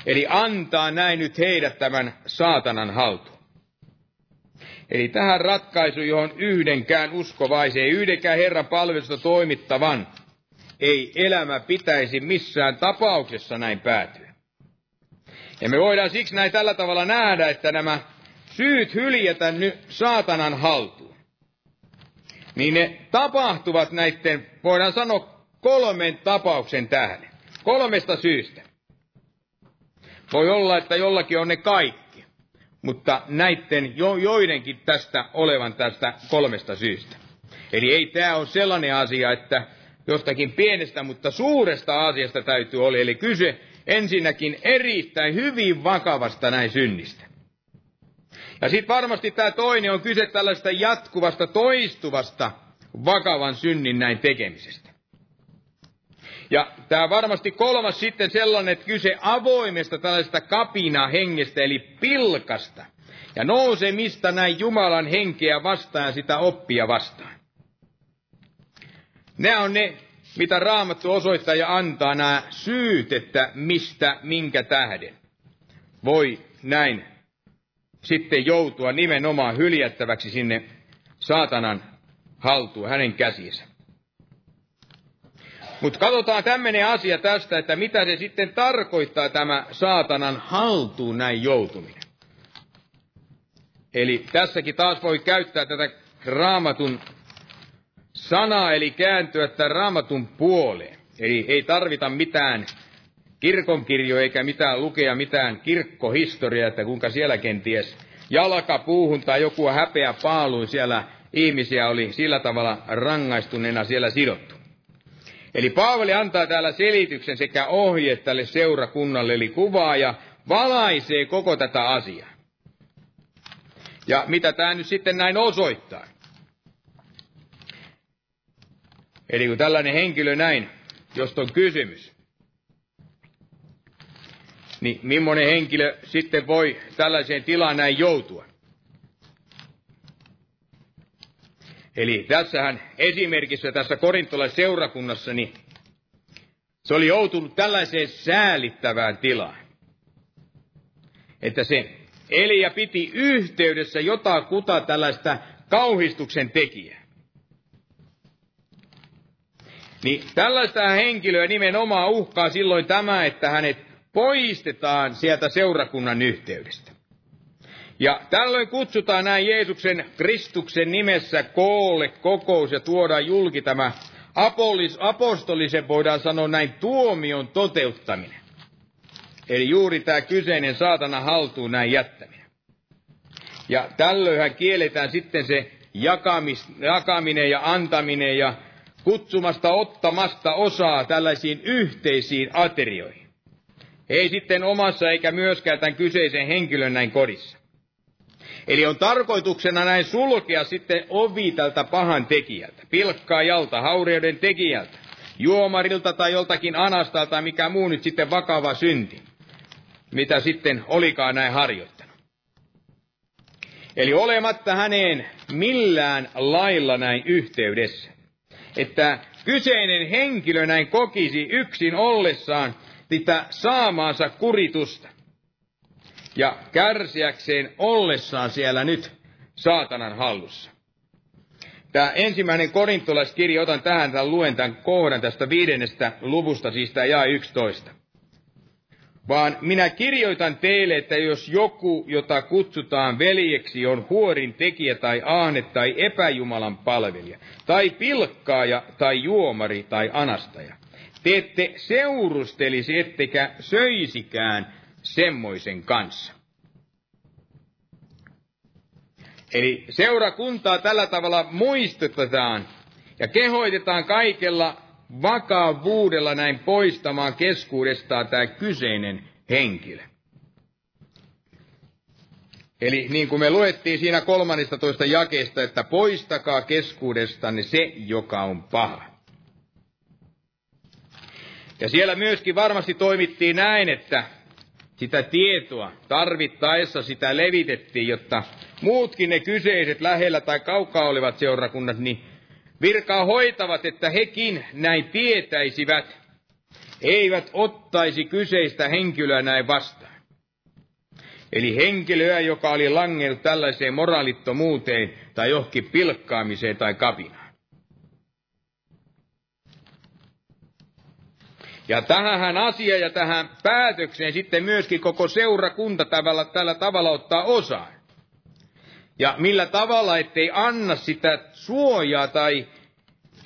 Eli antaa näin nyt heidät tämän saatanan haltuun. Eli tähän ratkaisu, johon yhdenkään uskovaisen, ei yhdenkään Herran palvelusta toimittavan, ei elämä pitäisi missään tapauksessa näin päätyä. Ja me voidaan siksi näin tällä tavalla nähdä, että nämä syyt hyljätä nyt saatanan haltuun, niin ne tapahtuvat näiden, voidaan sanoa, kolmen tapauksen tähden. Kolmesta syystä. Voi olla, että jollakin on ne kaikki, mutta näiden jo, joidenkin tästä olevan tästä kolmesta syystä. Eli ei tämä ole sellainen asia, että jostakin pienestä, mutta suuresta asiasta täytyy olla. Eli kyse ensinnäkin erittäin hyvin vakavasta näin synnistä. Ja sitten varmasti tämä toinen on kyse tällaista jatkuvasta, toistuvasta, vakavan synnin näin tekemisestä. Ja tämä varmasti kolmas sitten sellainen, että kyse avoimesta tällaista kapina hengestä, eli pilkasta. Ja nousemista näin Jumalan henkeä vastaan sitä oppia vastaan. Nämä on ne, mitä Raamattu osoittaa ja antaa nämä syyt, että mistä, minkä tähden voi näin sitten joutua nimenomaan hyljättäväksi sinne saatanan haltuun, hänen käsiinsä. Mutta katsotaan tämmöinen asia tästä, että mitä se sitten tarkoittaa tämä saatanan haltuun näin joutuminen. Eli tässäkin taas voi käyttää tätä raamatun sanaa, eli kääntyä tämän raamatun puoleen. Eli ei tarvita mitään kirkonkirjo eikä mitään lukea mitään kirkkohistoriaa, että kuinka siellä kenties jalkapuuhun tai joku häpeä paaluin siellä ihmisiä oli sillä tavalla rangaistuneena siellä sidottu. Eli Paavali antaa täällä selityksen sekä ohjeet tälle seurakunnalle, eli kuvaa ja valaisee koko tätä asiaa. Ja mitä tämä nyt sitten näin osoittaa? Eli kun tällainen henkilö näin, josta on kysymys, niin millainen henkilö sitten voi tällaiseen tilaan näin joutua? Eli tässähän esimerkissä tässä korintolaisessa seurakunnassa, niin se oli joutunut tällaiseen säälittävään tilaan. että se Elia piti yhteydessä jotakuta tällaista kauhistuksen tekijää. Niin tällaista henkilöä nimenomaan uhkaa silloin tämä, että hänet poistetaan sieltä seurakunnan yhteydestä. Ja tällöin kutsutaan näin Jeesuksen Kristuksen nimessä koolle kokous ja tuodaan julki tämä apolis, apostolisen, voidaan sanoa näin, tuomion toteuttaminen. Eli juuri tämä kyseinen saatana haltuun näin jättäminen. Ja tällöinhän kielletään sitten se jakamis, jakaminen ja antaminen ja kutsumasta ottamasta osaa tällaisiin yhteisiin aterioihin. Ei sitten omassa eikä myöskään tämän kyseisen henkilön näin kodissa. Eli on tarkoituksena näin sulkea sitten ovi tältä pahan tekijältä, pilkkaajalta, haureuden tekijältä, juomarilta tai joltakin anastalta tai mikä muu nyt sitten vakava synti, mitä sitten olikaan näin harjoittanut. Eli olematta häneen millään lailla näin yhteydessä, että kyseinen henkilö näin kokisi yksin ollessaan sitä saamaansa kuritusta ja kärsiäkseen ollessaan siellä nyt saatanan hallussa. Tämä ensimmäinen korintolaiskirja, otan tähän tämän luen tämän kohdan tästä viidennestä luvusta, siis tämä jaa 11. Vaan minä kirjoitan teille, että jos joku, jota kutsutaan veljeksi, on huorin tekijä tai aane tai epäjumalan palvelija, tai pilkkaaja tai juomari tai anastaja, te ette seurustelisi ettekä söisikään semmoisen kanssa. Eli seurakuntaa tällä tavalla muistutetaan ja kehoitetaan kaikella vakavuudella näin poistamaan keskuudestaan tämä kyseinen henkilö. Eli niin kuin me luettiin siinä 13 jakeesta, että poistakaa keskuudestanne se, joka on paha. Ja siellä myöskin varmasti toimittiin näin, että sitä tietoa tarvittaessa sitä levitettiin, jotta muutkin ne kyseiset lähellä tai kaukaa olevat seurakunnat, niin virkaa hoitavat, että hekin näin tietäisivät, eivät ottaisi kyseistä henkilöä näin vastaan. Eli henkilöä, joka oli langennut tällaiseen moraalittomuuteen tai johonkin pilkkaamiseen tai kapinaan. Ja tähän asia ja tähän päätökseen sitten myöskin koko seurakunta tällä, tällä tavalla ottaa osaa. Ja millä tavalla, ettei anna sitä suojaa tai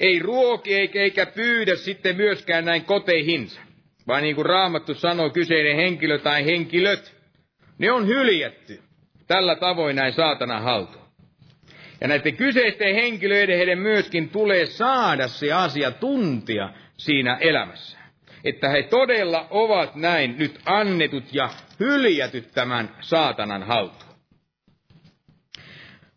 ei ruoki eikä, eikä pyydä sitten myöskään näin koteihinsa. Vaan niin kuin Raamattu sanoo, kyseinen henkilö tai henkilöt, ne on hyljätty tällä tavoin näin saatana haltuun. Ja näiden kyseisten henkilöiden heidän myöskin tulee saada se asia tuntia siinä elämässä että he todella ovat näin nyt annetut ja hyljätyt tämän saatanan haltuun.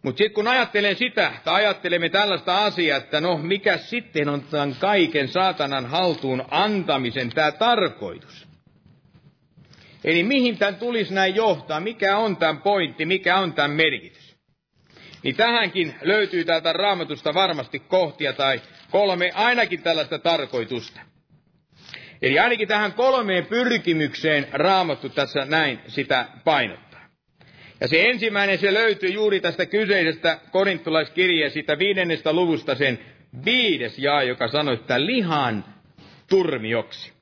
Mutta sitten kun ajattelen sitä, tai ajattelemme tällaista asiaa, että no mikä sitten on tämän kaiken saatanan haltuun antamisen tämä tarkoitus? Eli mihin tämän tulisi näin johtaa, mikä on tämän pointti, mikä on tämän merkitys? Niin tähänkin löytyy täältä raamatusta varmasti kohtia tai kolme ainakin tällaista tarkoitusta. Eli ainakin tähän kolmeen pyrkimykseen raamattu tässä näin sitä painottaa. Ja se ensimmäinen, se löytyy juuri tästä kyseisestä korintolaiskirjeen siitä viidennestä luvusta sen viides jaa, joka sanoi, että lihan turmioksi.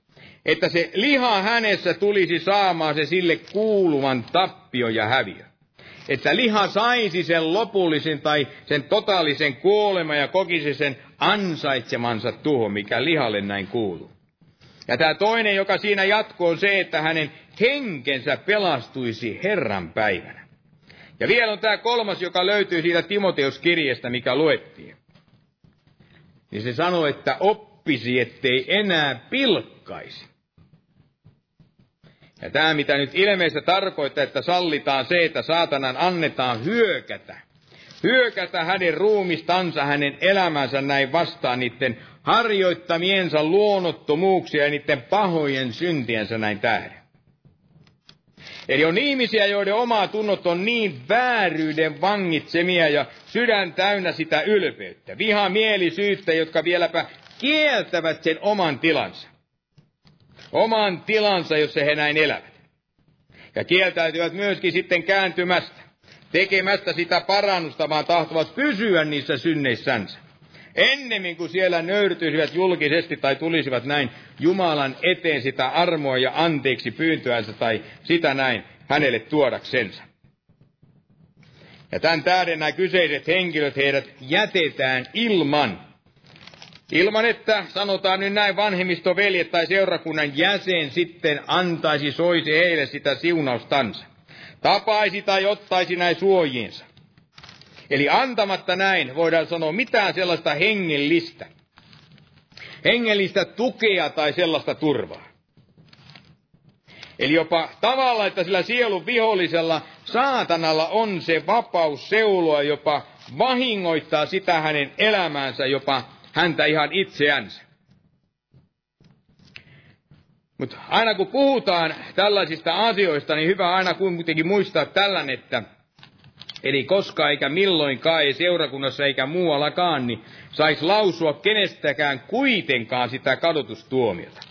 Että se liha hänessä tulisi saamaan se sille kuuluvan tappio ja häviö. Että liha saisi sen lopullisen tai sen totaalisen kuolema ja kokisi sen ansaitsemansa tuho, mikä lihalle näin kuuluu. Ja tämä toinen, joka siinä jatkuu, on se, että hänen henkensä pelastuisi Herran päivänä. Ja vielä on tämä kolmas, joka löytyy siitä Timoteus-kirjeestä, mikä luettiin. Niin se sanoo, että oppisi, ettei enää pilkkaisi. Ja tämä, mitä nyt ilmeistä tarkoittaa, että sallitaan se, että saatanan annetaan hyökätä. Hyökätä hänen ruumistansa, hänen elämänsä näin vastaan niiden harjoittamiensa luonnottomuuksia ja niiden pahojen syntiensä näin tähden. Eli on ihmisiä, joiden oma tunnot on niin vääryyden vangitsemia ja sydän täynnä sitä ylpeyttä, mielisyyttä, jotka vieläpä kieltävät sen oman tilansa. Oman tilansa, jossa he näin elävät. Ja kieltäytyvät myöskin sitten kääntymästä, tekemästä sitä parannusta, vaan tahtovat pysyä niissä synneissänsä. Ennemmin kuin siellä nöyrtyisivät julkisesti tai tulisivat näin Jumalan eteen sitä armoa ja anteeksi pyyntöänsä tai sitä näin hänelle tuodaksensa. Ja tämän tähden nämä kyseiset henkilöt, heidät jätetään ilman. Ilman, että sanotaan nyt näin vanhemmistoveljet tai seurakunnan jäsen sitten antaisi, soisi heille sitä siunaustansa. Tapaisi tai ottaisi näin suojiinsa. Eli antamatta näin voidaan sanoa mitään sellaista hengellistä, hengellistä tukea tai sellaista turvaa. Eli jopa tavalla, että sillä sielun vihollisella saatanalla on se vapaus seuloa, jopa vahingoittaa sitä hänen elämäänsä, jopa häntä ihan itseänsä. Mutta aina kun puhutaan tällaisista asioista, niin hyvä aina kuitenkin muistaa tällainen, että Eli koska eikä milloinkaan, ei seurakunnassa eikä muuallakaan, niin saisi lausua kenestäkään kuitenkaan sitä kadotustuomiota.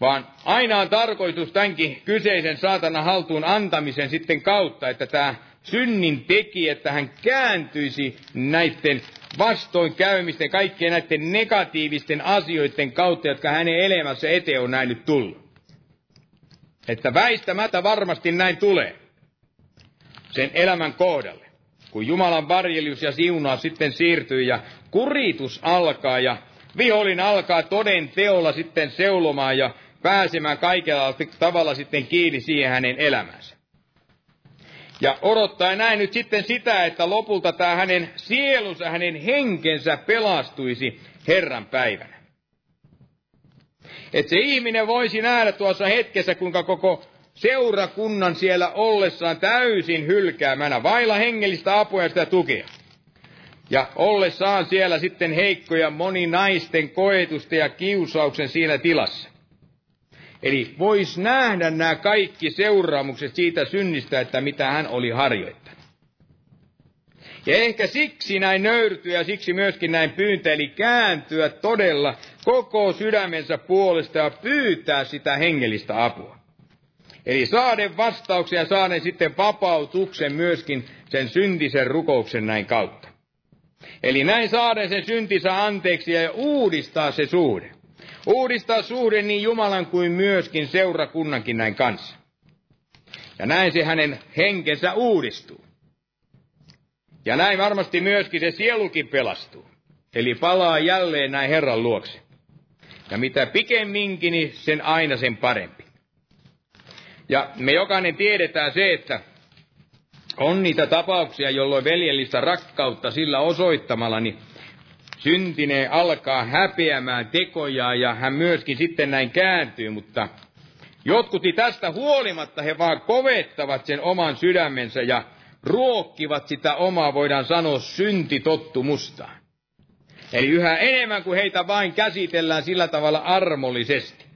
Vaan aina on tarkoitus tämänkin kyseisen saatana haltuun antamisen sitten kautta, että tämä synnin teki, että hän kääntyisi näiden vastoinkäymisten, kaikkien näiden negatiivisten asioiden kautta, jotka hänen elämässä eteen on näin nyt tullut. Että väistämättä varmasti näin tulee sen elämän kohdalle. Kun Jumalan varjelius ja siunaa sitten siirtyy ja kuritus alkaa ja vihollin alkaa toden teolla sitten seulomaan ja pääsemään kaikella tavalla sitten kiinni siihen hänen elämänsä. Ja odottaa näin nyt sitten sitä, että lopulta tämä hänen sielunsa, hänen henkensä pelastuisi Herran päivänä. Että se ihminen voisi nähdä tuossa hetkessä, kuinka koko seurakunnan siellä ollessaan täysin hylkäämänä, vailla hengellistä apua ja sitä tukea. Ja ollessaan siellä sitten heikkoja moninaisten koetusta ja kiusauksen siinä tilassa. Eli vois nähdä nämä kaikki seuraamukset siitä synnistä, että mitä hän oli harjoittanut. Ja ehkä siksi näin nöyrtyä ja siksi myöskin näin pyyntä, eli kääntyä todella koko sydämensä puolesta ja pyytää sitä hengellistä apua. Eli saaden vastauksia saaden sitten vapautuksen myöskin sen syntisen rukouksen näin kautta. Eli näin saaden sen syntisä anteeksi ja uudistaa se suhde. Uudistaa suhde niin Jumalan kuin myöskin seurakunnankin näin kanssa. Ja näin se hänen henkensä uudistuu. Ja näin varmasti myöskin se sielukin pelastuu. Eli palaa jälleen näin Herran luokse. Ja mitä pikemminkin, niin sen aina sen parempi. Ja me jokainen tiedetään se, että on niitä tapauksia, jolloin veljellistä rakkautta sillä osoittamalla, niin syntinen alkaa häpeämään tekoja ja hän myöskin sitten näin kääntyy, mutta jotkut tästä huolimatta he vaan kovettavat sen oman sydämensä ja ruokkivat sitä omaa, voidaan sanoa, syntitottumustaan. Eli yhä enemmän kuin heitä vain käsitellään sillä tavalla armollisesti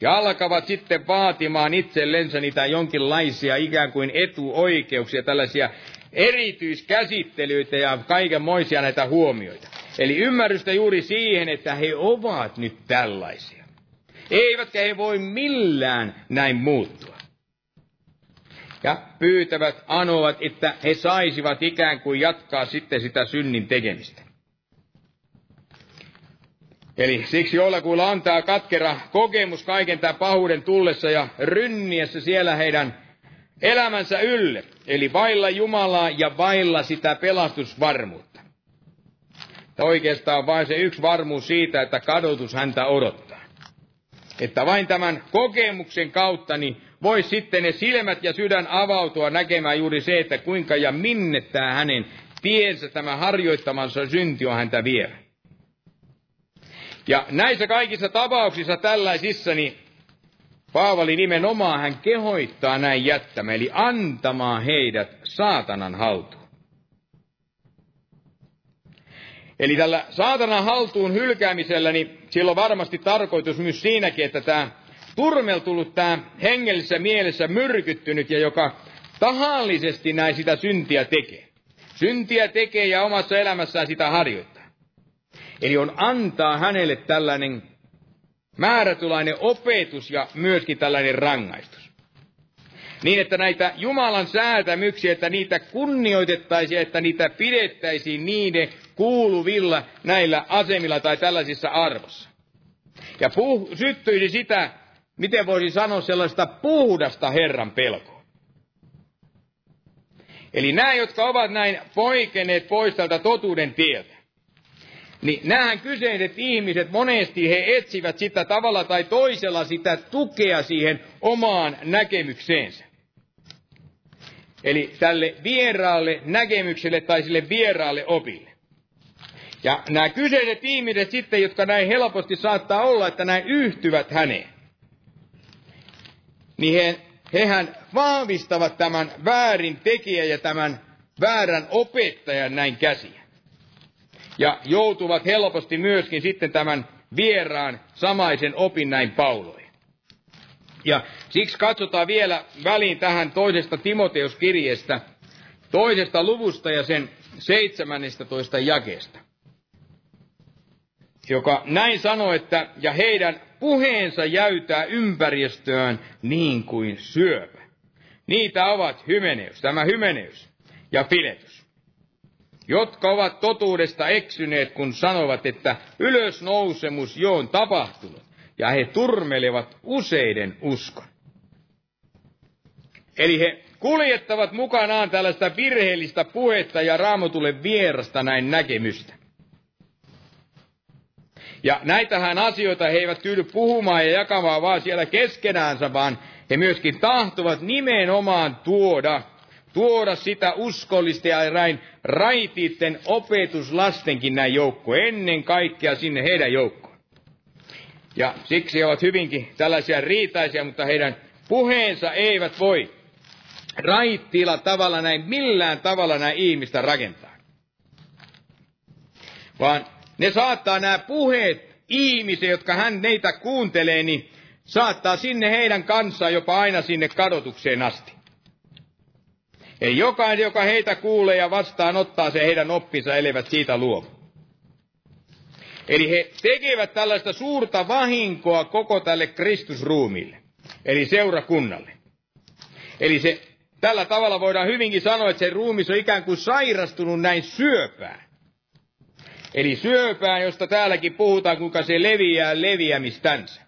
ja alkavat sitten vaatimaan itsellensä niitä jonkinlaisia ikään kuin etuoikeuksia, tällaisia erityiskäsittelyitä ja kaikenmoisia näitä huomioita. Eli ymmärrystä juuri siihen, että he ovat nyt tällaisia. Eivätkä he voi millään näin muuttua. Ja pyytävät, anovat, että he saisivat ikään kuin jatkaa sitten sitä synnin tekemistä. Eli siksi jollakuilla on tämä katkera kokemus kaiken tämän pahuuden tullessa ja rynniessä siellä heidän elämänsä ylle. Eli vailla Jumalaa ja vailla sitä pelastusvarmuutta. Ja oikeastaan vain se yksi varmuus siitä, että kadotus häntä odottaa. Että vain tämän kokemuksen kautta niin voisi sitten ne silmät ja sydän avautua näkemään juuri se, että kuinka ja minne tämä hänen tiensä, tämä harjoittamansa synti on häntä vievä. Ja näissä kaikissa tapauksissa tällaisissa, niin Paavali nimenomaan hän kehoittaa näin jättämään, eli antamaan heidät saatanan haltuun. Eli tällä saatanan haltuun hylkäämisellä, niin sillä on varmasti tarkoitus myös siinäkin, että tämä turmeltunut, tämä hengellisessä mielessä myrkyttynyt ja joka tahallisesti näin sitä syntiä tekee. Syntiä tekee ja omassa elämässään sitä harjoittaa. Eli on antaa hänelle tällainen määrätulainen opetus ja myöskin tällainen rangaistus. Niin, että näitä Jumalan säätämyksiä, että niitä kunnioitettaisiin, että niitä pidettäisiin niiden kuuluvilla näillä asemilla tai tällaisissa arvossa. Ja puh- syttyisi sitä, miten voisi sanoa, sellaista puhdasta Herran pelkoa. Eli nämä, jotka ovat näin poikeneet pois tältä totuuden tieltä, niin nämähän kyseiset ihmiset monesti he etsivät sitä tavalla tai toisella sitä tukea siihen omaan näkemykseensä. Eli tälle vieraalle näkemykselle tai sille vieraalle opille. Ja nämä kyseiset ihmiset sitten, jotka näin helposti saattaa olla, että näin yhtyvät häneen, niin he, hehän vahvistavat tämän väärin tekijä ja tämän väärän opettajan näin käsiä. Ja joutuvat helposti myöskin sitten tämän vieraan samaisen opin näin pauloihin. Ja siksi katsotaan vielä väliin tähän toisesta Timoteuskirjeestä, toisesta luvusta ja sen 17 jakeesta joka näin sanoi, että ja heidän puheensa jäytää ympäristöön niin kuin syöpä. Niitä ovat hymeneys, tämä hymeneys ja filetus, jotka ovat totuudesta eksyneet, kun sanovat, että ylösnousemus jo on tapahtunut, ja he turmelevat useiden uskon. Eli he kuljettavat mukanaan tällaista virheellistä puhetta ja raamatulle vierasta näin näkemystä. Ja näitähän asioita he eivät tyydy puhumaan ja jakamaan vaan siellä keskenäänsä, vaan he myöskin tahtovat nimenomaan tuoda, tuoda sitä uskollista ja näin raitiitten opetuslastenkin näin joukko, ennen kaikkea sinne heidän joukkoon. Ja siksi he ovat hyvinkin tällaisia riitaisia, mutta heidän puheensa eivät voi raittiilla tavalla näin, millään tavalla näin ihmistä rakentaa. Vaan ne saattaa nämä puheet ihmisiä, jotka hän neitä kuuntelee, niin saattaa sinne heidän kanssaan jopa aina sinne kadotukseen asti. Ei jokainen, joka heitä kuulee ja vastaanottaa se heidän oppinsa, elevät siitä luovu. Eli he tekevät tällaista suurta vahinkoa koko tälle Kristusruumille, eli seurakunnalle. Eli se, tällä tavalla voidaan hyvinkin sanoa, että se ruumis on ikään kuin sairastunut näin syöpään. Eli syöpään, josta täälläkin puhutaan, kuinka se leviää leviämistänsä.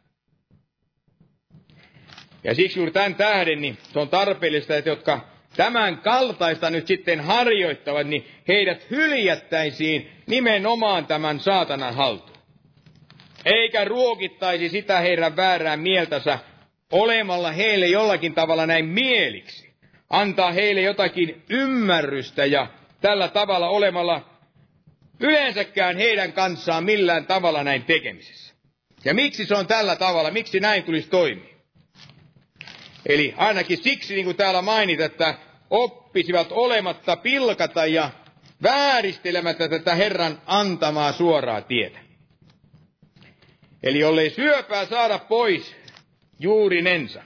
Ja siksi juuri tämän tähden niin se on tarpeellista, että jotka tämän kaltaista nyt sitten harjoittavat, niin heidät hyljättäisiin nimenomaan tämän saatanan haltuun. Eikä ruokittaisi sitä heidän väärää mieltänsä olemalla heille jollakin tavalla näin mieliksi. Antaa heille jotakin ymmärrystä ja tällä tavalla olemalla yleensäkään heidän kanssaan millään tavalla näin tekemisessä. Ja miksi se on tällä tavalla, miksi näin tulisi toimia? Eli ainakin siksi, niin kuin täällä mainit, että oppisivat olematta pilkata ja vääristelemättä tätä Herran antamaa suoraa tietä. Eli jollei syöpää saada pois juurinensa,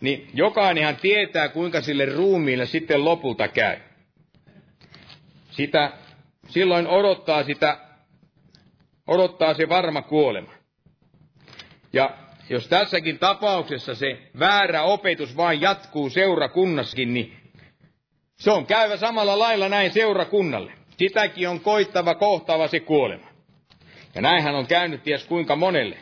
niin jokainenhan tietää, kuinka sille ruumiille sitten lopulta käy sitä, silloin odottaa sitä, odottaa se varma kuolema. Ja jos tässäkin tapauksessa se väärä opetus vain jatkuu seurakunnassakin, niin se on käyvä samalla lailla näin seurakunnalle. Sitäkin on koittava kohtaava se kuolema. Ja näinhän on käynyt ties kuinka monelle.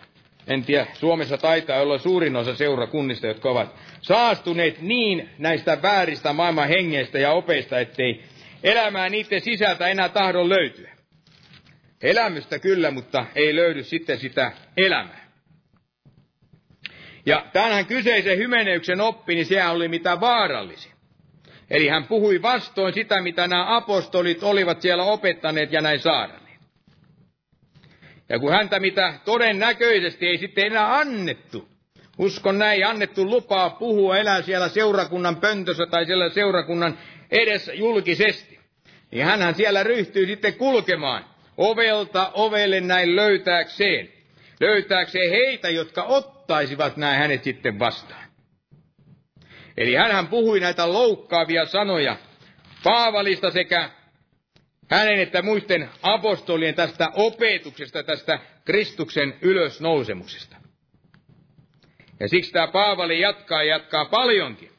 En tiedä, Suomessa taitaa olla suurin osa seurakunnista, jotka ovat saastuneet niin näistä vääristä maailman hengeistä ja opeista, ettei elämää niiden sisältä enää tahdon löytyä. Elämystä kyllä, mutta ei löydy sitten sitä elämää. Ja tämän kyseisen hymeneyksen oppi, niin sehän oli mitä vaarallisin. Eli hän puhui vastoin sitä, mitä nämä apostolit olivat siellä opettaneet ja näin saaranneet. Ja kun häntä mitä todennäköisesti ei sitten enää annettu, uskon näin, annettu lupaa puhua, elää siellä seurakunnan pöntössä tai siellä seurakunnan edessä julkisesti, niin hänhän siellä ryhtyy sitten kulkemaan ovelta ovelle näin löytääkseen. Löytääkseen heitä, jotka ottaisivat näin hänet sitten vastaan. Eli hän puhui näitä loukkaavia sanoja Paavalista sekä hänen että muisten apostolien tästä opetuksesta, tästä Kristuksen ylösnousemuksesta. Ja siksi tämä Paavali jatkaa ja jatkaa paljonkin.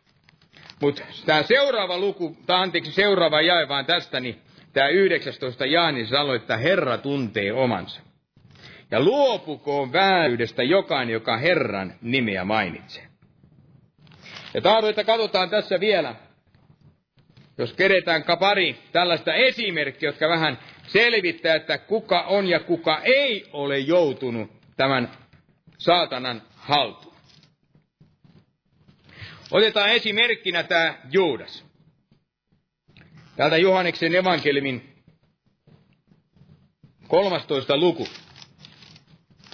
Mutta tämä seuraava luku, tai anteeksi seuraava jae vaan tästä, niin tämä 19 jae, niin sanoo, että Herra tuntee omansa. Ja luopukoon vääryydestä jokainen, joka Herran nimeä mainitsee. Ja tahdon, että katsotaan tässä vielä, jos kedetään pari tällaista esimerkkiä, jotka vähän selvittää, että kuka on ja kuka ei ole joutunut tämän saatanan haltuun. Otetaan esimerkkinä tämä Juudas. Täältä Johanneksen evankeliumin 13. luku.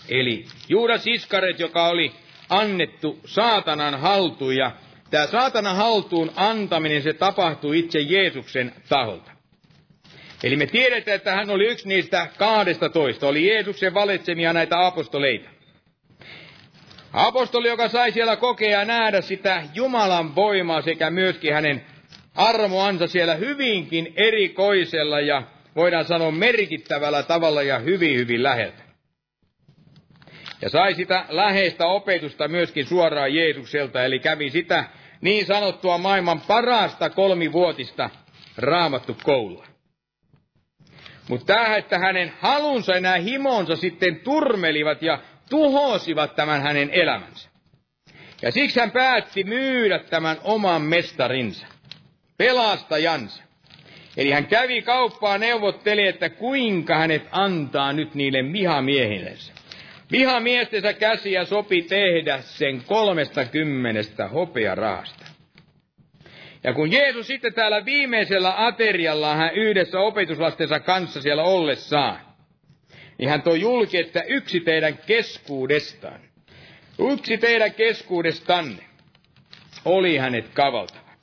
Eli Juudas Iskaret, joka oli annettu saatanan haltuun ja tämä saatanan haltuun antaminen, se tapahtui itse Jeesuksen taholta. Eli me tiedetään, että hän oli yksi niistä kahdesta toista, oli Jeesuksen valitsemia näitä apostoleita. Apostoli, joka sai siellä kokea ja nähdä sitä Jumalan voimaa sekä myöskin hänen armoansa siellä hyvinkin erikoisella ja voidaan sanoa merkittävällä tavalla ja hyvin hyvin läheltä. Ja sai sitä läheistä opetusta myöskin suoraan Jeesukselta, eli kävi sitä niin sanottua maailman parasta kolmivuotista raamattu koulua. Mutta tämä, että hänen halunsa ja nämä himonsa sitten turmelivat ja tuhosivat tämän hänen elämänsä. Ja siksi hän päätti myydä tämän oman mestarinsa, pelastajansa. Eli hän kävi kauppaa neuvotteli, että kuinka hänet antaa nyt niille vihamiehillensä. Vihamiestensä käsiä sopi tehdä sen kolmesta kymmenestä hopearahasta. Ja kun Jeesus sitten täällä viimeisellä aterialla hän yhdessä opetuslastensa kanssa siellä ollessaan, niin hän toi julki, että yksi teidän keskuudestaan, yksi teidän keskuudestanne oli hänet kavaltava.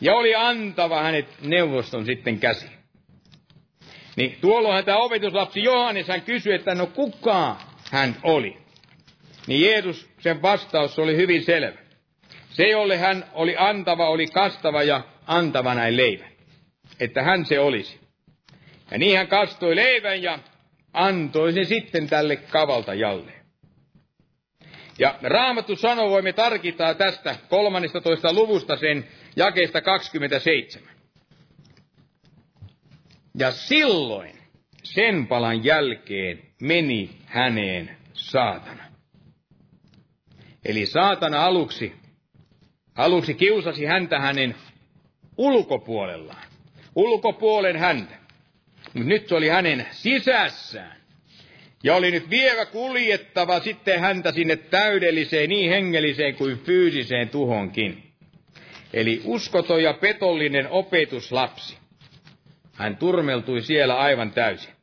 Ja oli antava hänet neuvoston sitten käsi. Niin tuolloin tämä opetuslapsi Johannes hän kysyi, että no kuka hän oli. Niin Jeesus, sen vastaus oli hyvin selvä. Se, jolle hän oli antava, oli kastava ja antava näin leivän. Että hän se olisi. Ja niin hän kastoi leivän ja antoi sen sitten tälle kavaltajalle. Ja Raamattu sanoo, voimme tarkita tästä 13. luvusta sen jakeesta 27. Ja silloin sen palan jälkeen meni häneen saatana. Eli saatana aluksi, aluksi kiusasi häntä hänen ulkopuolellaan. Ulkopuolen häntä. Mutta nyt se oli hänen sisässään. Ja oli nyt vielä kuljettava sitten häntä sinne täydelliseen, niin hengelliseen kuin fyysiseen tuhonkin. Eli uskoton ja petollinen opetuslapsi. Hän turmeltui siellä aivan täysin.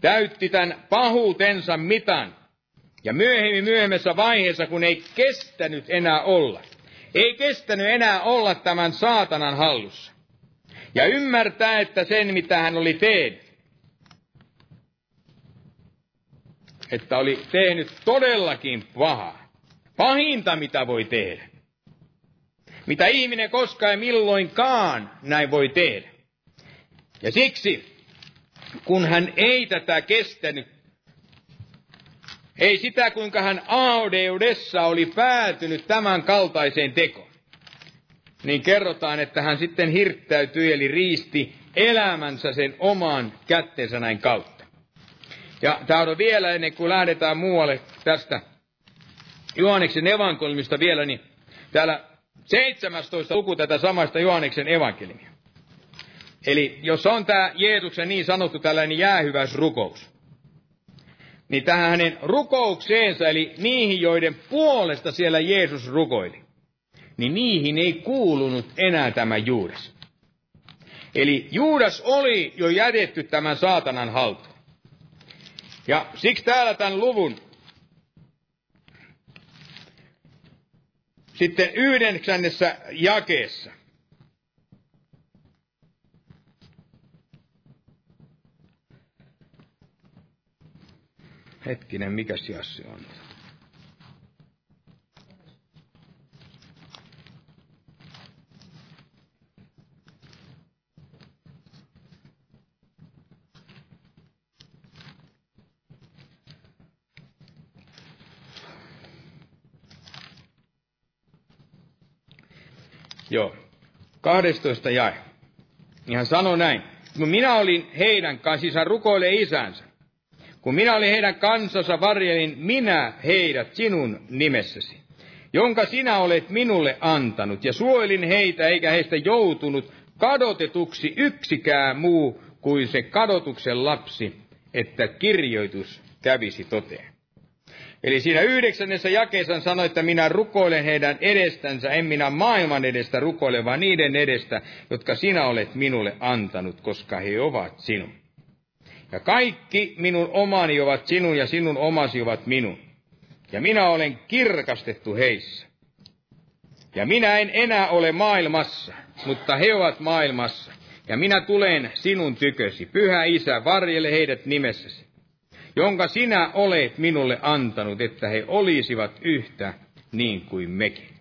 Täytti tämän pahuutensa mitan. Ja myöhemmin myöhemmässä vaiheessa, kun ei kestänyt enää olla. Ei kestänyt enää olla tämän saatanan hallussa ja ymmärtää, että sen mitä hän oli tehnyt, että oli tehnyt todellakin pahaa. Pahinta, mitä voi tehdä. Mitä ihminen koskaan ja milloinkaan näin voi tehdä. Ja siksi, kun hän ei tätä kestänyt, ei sitä, kuinka hän aadeudessa oli päätynyt tämän kaltaiseen tekoon niin kerrotaan, että hän sitten hirttäytyi eli riisti elämänsä sen oman kättensä näin kautta. Ja tahdon vielä ennen kuin lähdetään muualle tästä Johanneksen evankeliumista vielä, niin täällä 17 luku tätä samasta Johanneksen evankeliumia. Eli jos on tämä Jeesuksen niin sanottu tällainen jäähyväisrukous, niin tähän hänen rukoukseensa, eli niihin, joiden puolesta siellä Jeesus rukoili, niin niihin ei kuulunut enää tämä Juudas. Eli Juudas oli jo jätetty tämän saatanan haltuun. Ja siksi täällä tämän luvun sitten yhdeksännessä jakeessa. Hetkinen, mikä Jassi on? Joo. 12 jae. Niin hän sanoi näin. Kun minä olin heidän kanssaan, siis hän rukoilee isänsä. Kun minä olin heidän kansansa, varjelin minä heidät sinun nimessäsi, jonka sinä olet minulle antanut, ja suojelin heitä, eikä heistä joutunut kadotetuksi yksikään muu kuin se kadotuksen lapsi, että kirjoitus kävisi toteen. Eli siinä yhdeksännessä jakeessa sanoi, että minä rukoilen heidän edestänsä, en minä maailman edestä rukoile, vaan niiden edestä, jotka sinä olet minulle antanut, koska he ovat sinun. Ja kaikki minun omani ovat sinun ja sinun omasi ovat minun. Ja minä olen kirkastettu heissä. Ja minä en enää ole maailmassa, mutta he ovat maailmassa. Ja minä tulen sinun tykösi, pyhä isä, varjele heidät nimessäsi, jonka sinä olet minulle antanut, että he olisivat yhtä niin kuin mekin.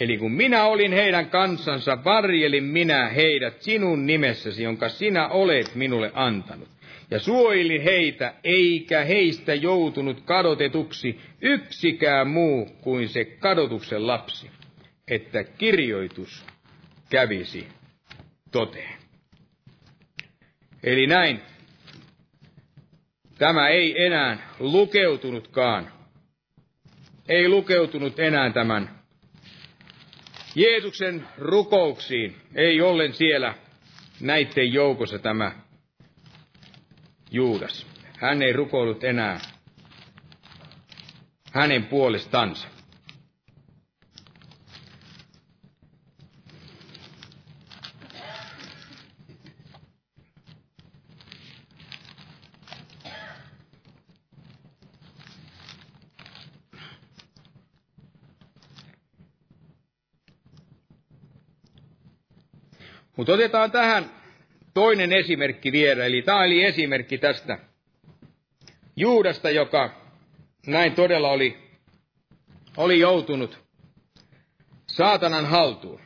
Eli kun minä olin heidän kansansa, varjelin minä heidät sinun nimessäsi, jonka sinä olet minulle antanut. Ja suojelin heitä, eikä heistä joutunut kadotetuksi yksikään muu kuin se kadotuksen lapsi, että kirjoitus kävisi toteen. Eli näin, tämä ei enää lukeutunutkaan, ei lukeutunut enää tämän Jeesuksen rukouksiin ei ollen siellä näiden joukossa tämä Juudas. Hän ei rukoillut enää hänen puolestansa. Mutta otetaan tähän toinen esimerkki vielä, eli tämä oli esimerkki tästä Juudasta, joka näin todella oli, oli joutunut saatanan haltuun.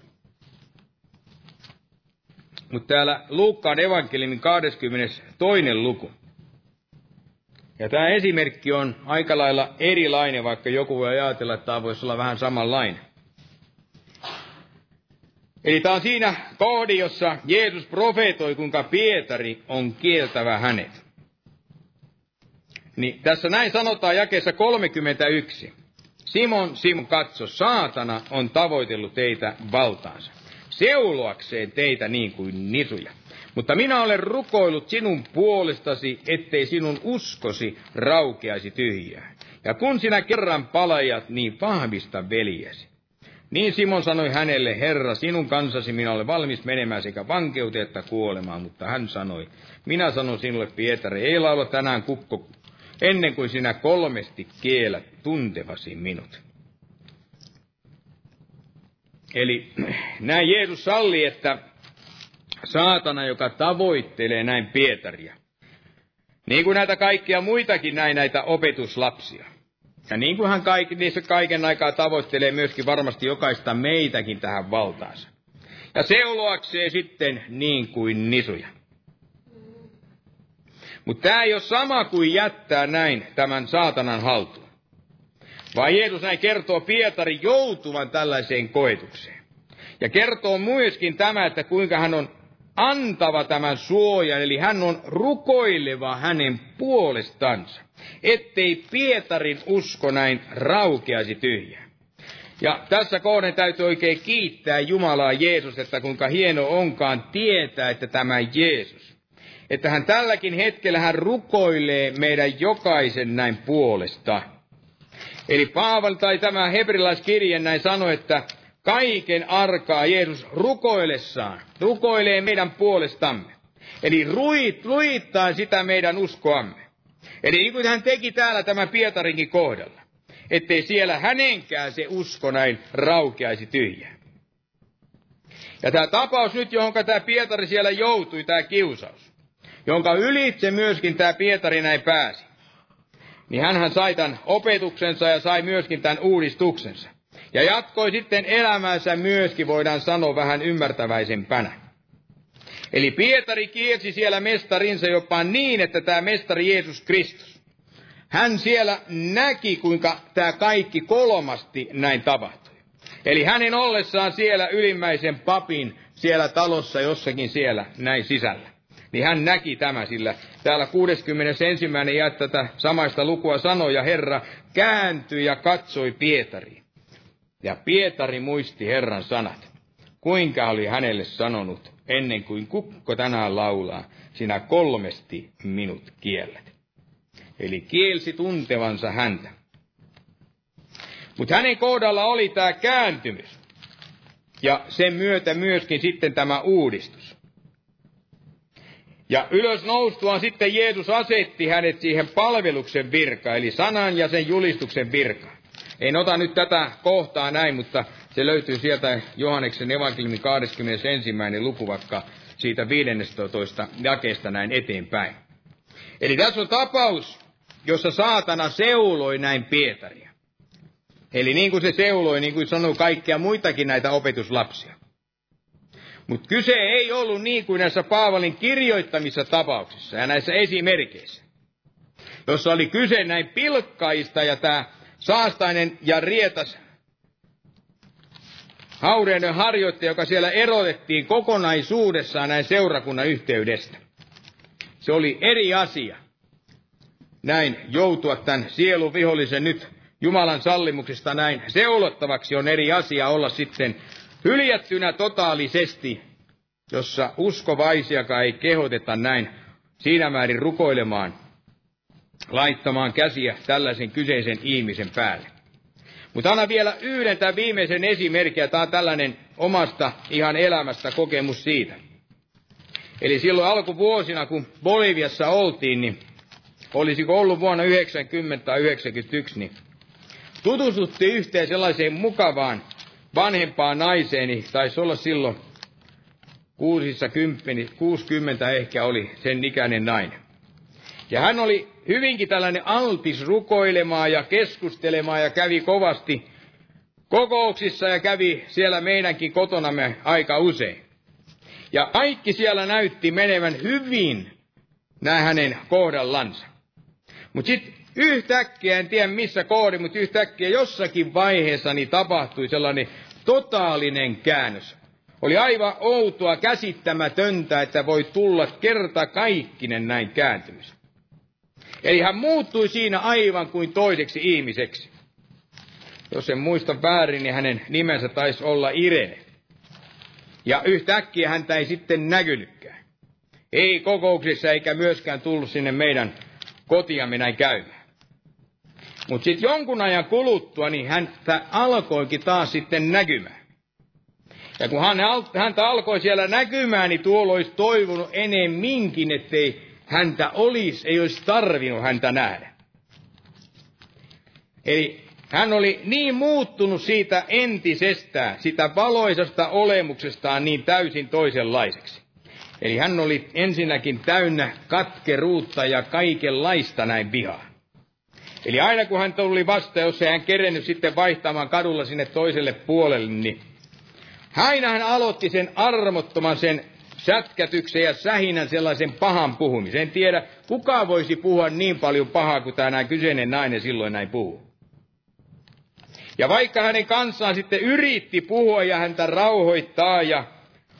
Mutta täällä Luukkaan evankeliumin 22. luku. Ja tämä esimerkki on aika lailla erilainen, vaikka joku voi ajatella, että tämä voisi olla vähän samanlainen. Eli tämä on siinä kohdi, jossa Jeesus profeetoi, kuinka Pietari on kieltävä hänet. Niin tässä näin sanotaan jakeessa 31. Simon, Simon, katso, saatana on tavoitellut teitä valtaansa, seuloakseen teitä niin kuin nisuja. Mutta minä olen rukoillut sinun puolestasi, ettei sinun uskosi raukeaisi tyhjään. Ja kun sinä kerran palajat, niin vahvista veljesi. Niin Simon sanoi hänelle, Herra, sinun kansasi minä olen valmis menemään sekä vankeuteen että kuolemaan, mutta hän sanoi, minä sanon sinulle, Pietari, ei laula tänään kukko ennen kuin sinä kolmesti kielät tuntevasi minut. Eli näin Jeesus salli, että saatana, joka tavoittelee näin Pietaria, niin kuin näitä kaikkia muitakin näin näitä opetuslapsia, ja niin kuin hän kaik, niissä kaiken aikaa tavoittelee myöskin varmasti jokaista meitäkin tähän valtaansa. Ja seuloakseen sitten niin kuin nisuja. Mutta tämä ei ole sama kuin jättää näin tämän saatanan haltuun. Vaan Jeesus näin kertoo Pietari joutuvan tällaiseen koetukseen. Ja kertoo myöskin tämä, että kuinka hän on antava tämän suojan, eli hän on rukoileva hänen puolestansa ettei Pietarin usko näin raukeaisi tyhjään. Ja tässä kohden täytyy oikein kiittää Jumalaa Jeesus, että kuinka hieno onkaan tietää, että tämä Jeesus, että hän tälläkin hetkellä hän rukoilee meidän jokaisen näin puolesta. Eli Paaval tai tämä hebrilaiskirje näin sanoi, että kaiken arkaa Jeesus rukoillessaan, rukoilee meidän puolestamme. Eli ruit, luittaa sitä meidän uskoamme. Eli niin kuin hän teki täällä tämä Pietarinkin kohdalla, ettei siellä hänenkään se usko näin raukeaisi tyhjään. Ja tämä tapaus nyt, johon tämä Pietari siellä joutui, tämä kiusaus, jonka ylitse myöskin tämä Pietari näin pääsi, niin hän sai tämän opetuksensa ja sai myöskin tämän uudistuksensa. Ja jatkoi sitten elämänsä myöskin, voidaan sanoa, vähän ymmärtäväisempänä. Eli Pietari kielsi siellä mestarinsa jopa niin, että tämä mestari Jeesus Kristus, hän siellä näki, kuinka tämä kaikki kolmasti näin tapahtui. Eli hänen ollessaan siellä ylimmäisen papin siellä talossa jossakin siellä näin sisällä. Niin hän näki tämä, sillä täällä 61. ja tätä samaista lukua sanoi, ja Herra kääntyi ja katsoi Pietariin. Ja Pietari muisti Herran sanat, kuinka oli hänelle sanonut, ennen kuin kukko tänään laulaa, sinä kolmesti minut kiellät. Eli kielsi tuntevansa häntä. Mutta hänen kohdalla oli tämä kääntymys. Ja sen myötä myöskin sitten tämä uudistus. Ja ylös noustuaan sitten Jeesus asetti hänet siihen palveluksen virkaan, eli sanan ja sen julistuksen virkaan. En ota nyt tätä kohtaa näin, mutta se löytyy sieltä Johanneksen evankeliumin 21. luku, vaikka siitä 15. jakeesta näin eteenpäin. Eli tässä on tapaus, jossa saatana seuloi näin Pietaria. Eli niin kuin se seuloi, niin kuin sanoo kaikkia muitakin näitä opetuslapsia. Mutta kyse ei ollut niin kuin näissä Paavalin kirjoittamissa tapauksissa ja näissä esimerkkeissä, jossa oli kyse näin pilkkaista ja tämä saastainen ja rietas haureiden harjoittaja, joka siellä erotettiin kokonaisuudessaan näin seurakunnan yhteydestä. Se oli eri asia. Näin joutua tämän sielun vihollisen nyt Jumalan sallimuksesta näin seulottavaksi on eri asia olla sitten hyljättynä totaalisesti, jossa uskovaisiakaan ei kehoteta näin siinä määrin rukoilemaan, laittamaan käsiä tällaisen kyseisen ihmisen päälle. Mutta anna vielä yhden tämän viimeisen esimerkin, ja tämä on tällainen omasta ihan elämästä kokemus siitä. Eli silloin alkuvuosina, kun Boliviassa oltiin, niin olisiko ollut vuonna 90 tai 91, niin tutustuttiin yhteen sellaiseen mukavaan vanhempaan naiseen, niin taisi olla silloin kuusissa kymppeni, 60 ehkä oli sen ikäinen nainen. Ja hän oli hyvinkin tällainen altis rukoilemaan ja keskustelemaan ja kävi kovasti kokouksissa ja kävi siellä meidänkin kotonamme aika usein. Ja kaikki siellä näytti menevän hyvin nämä hänen kohdallansa. Mutta sitten yhtäkkiä, en tiedä missä koodi, mutta yhtäkkiä jossakin vaiheessa niin tapahtui sellainen totaalinen käännös. Oli aivan outoa, käsittämätöntä, että voi tulla kerta kaikkinen näin kääntymys. Eli hän muuttui siinä aivan kuin toiseksi ihmiseksi. Jos en muista väärin, niin hänen nimensä taisi olla Irene. Ja yhtäkkiä häntä ei sitten näkynytkään. Ei kokouksissa eikä myöskään tullut sinne meidän kotiamme näin käymään. Mutta sitten jonkun ajan kuluttua, niin häntä alkoikin taas sitten näkymään. Ja kun hän, häntä alkoi siellä näkymään, niin tuolla olisi toivonut enemminkin, ettei häntä olisi, ei olisi tarvinnut häntä nähdä. Eli hän oli niin muuttunut siitä entisestään, sitä valoisasta olemuksestaan niin täysin toisenlaiseksi. Eli hän oli ensinnäkin täynnä katkeruutta ja kaikenlaista näin vihaa. Eli aina kun hän tuli vasta, jos ei hän kerennyt sitten vaihtamaan kadulla sinne toiselle puolelle, niin aina hän aloitti sen armottoman sen sätkätyksen ja sähinän sellaisen pahan puhumisen. En tiedä, kuka voisi puhua niin paljon pahaa kuin tämä kyseinen nainen silloin näin puhuu. Ja vaikka hänen kanssaan sitten yritti puhua ja häntä rauhoittaa ja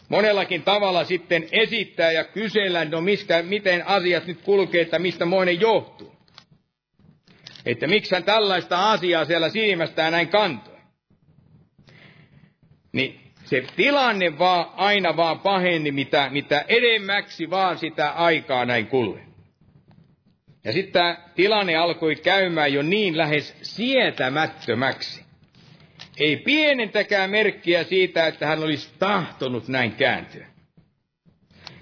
monellakin tavalla sitten esittää ja kysellä, no mistä, miten asiat nyt kulkee, että mistä moinen johtuu. Että miksi hän tällaista asiaa siellä silmästään näin kantoi. Niin se tilanne vaan aina vaan paheni, mitä, mitä edemmäksi vaan sitä aikaa näin kului. Ja sitten tämä tilanne alkoi käymään jo niin lähes sietämättömäksi. Ei pienentäkään merkkiä siitä, että hän olisi tahtonut näin kääntyä.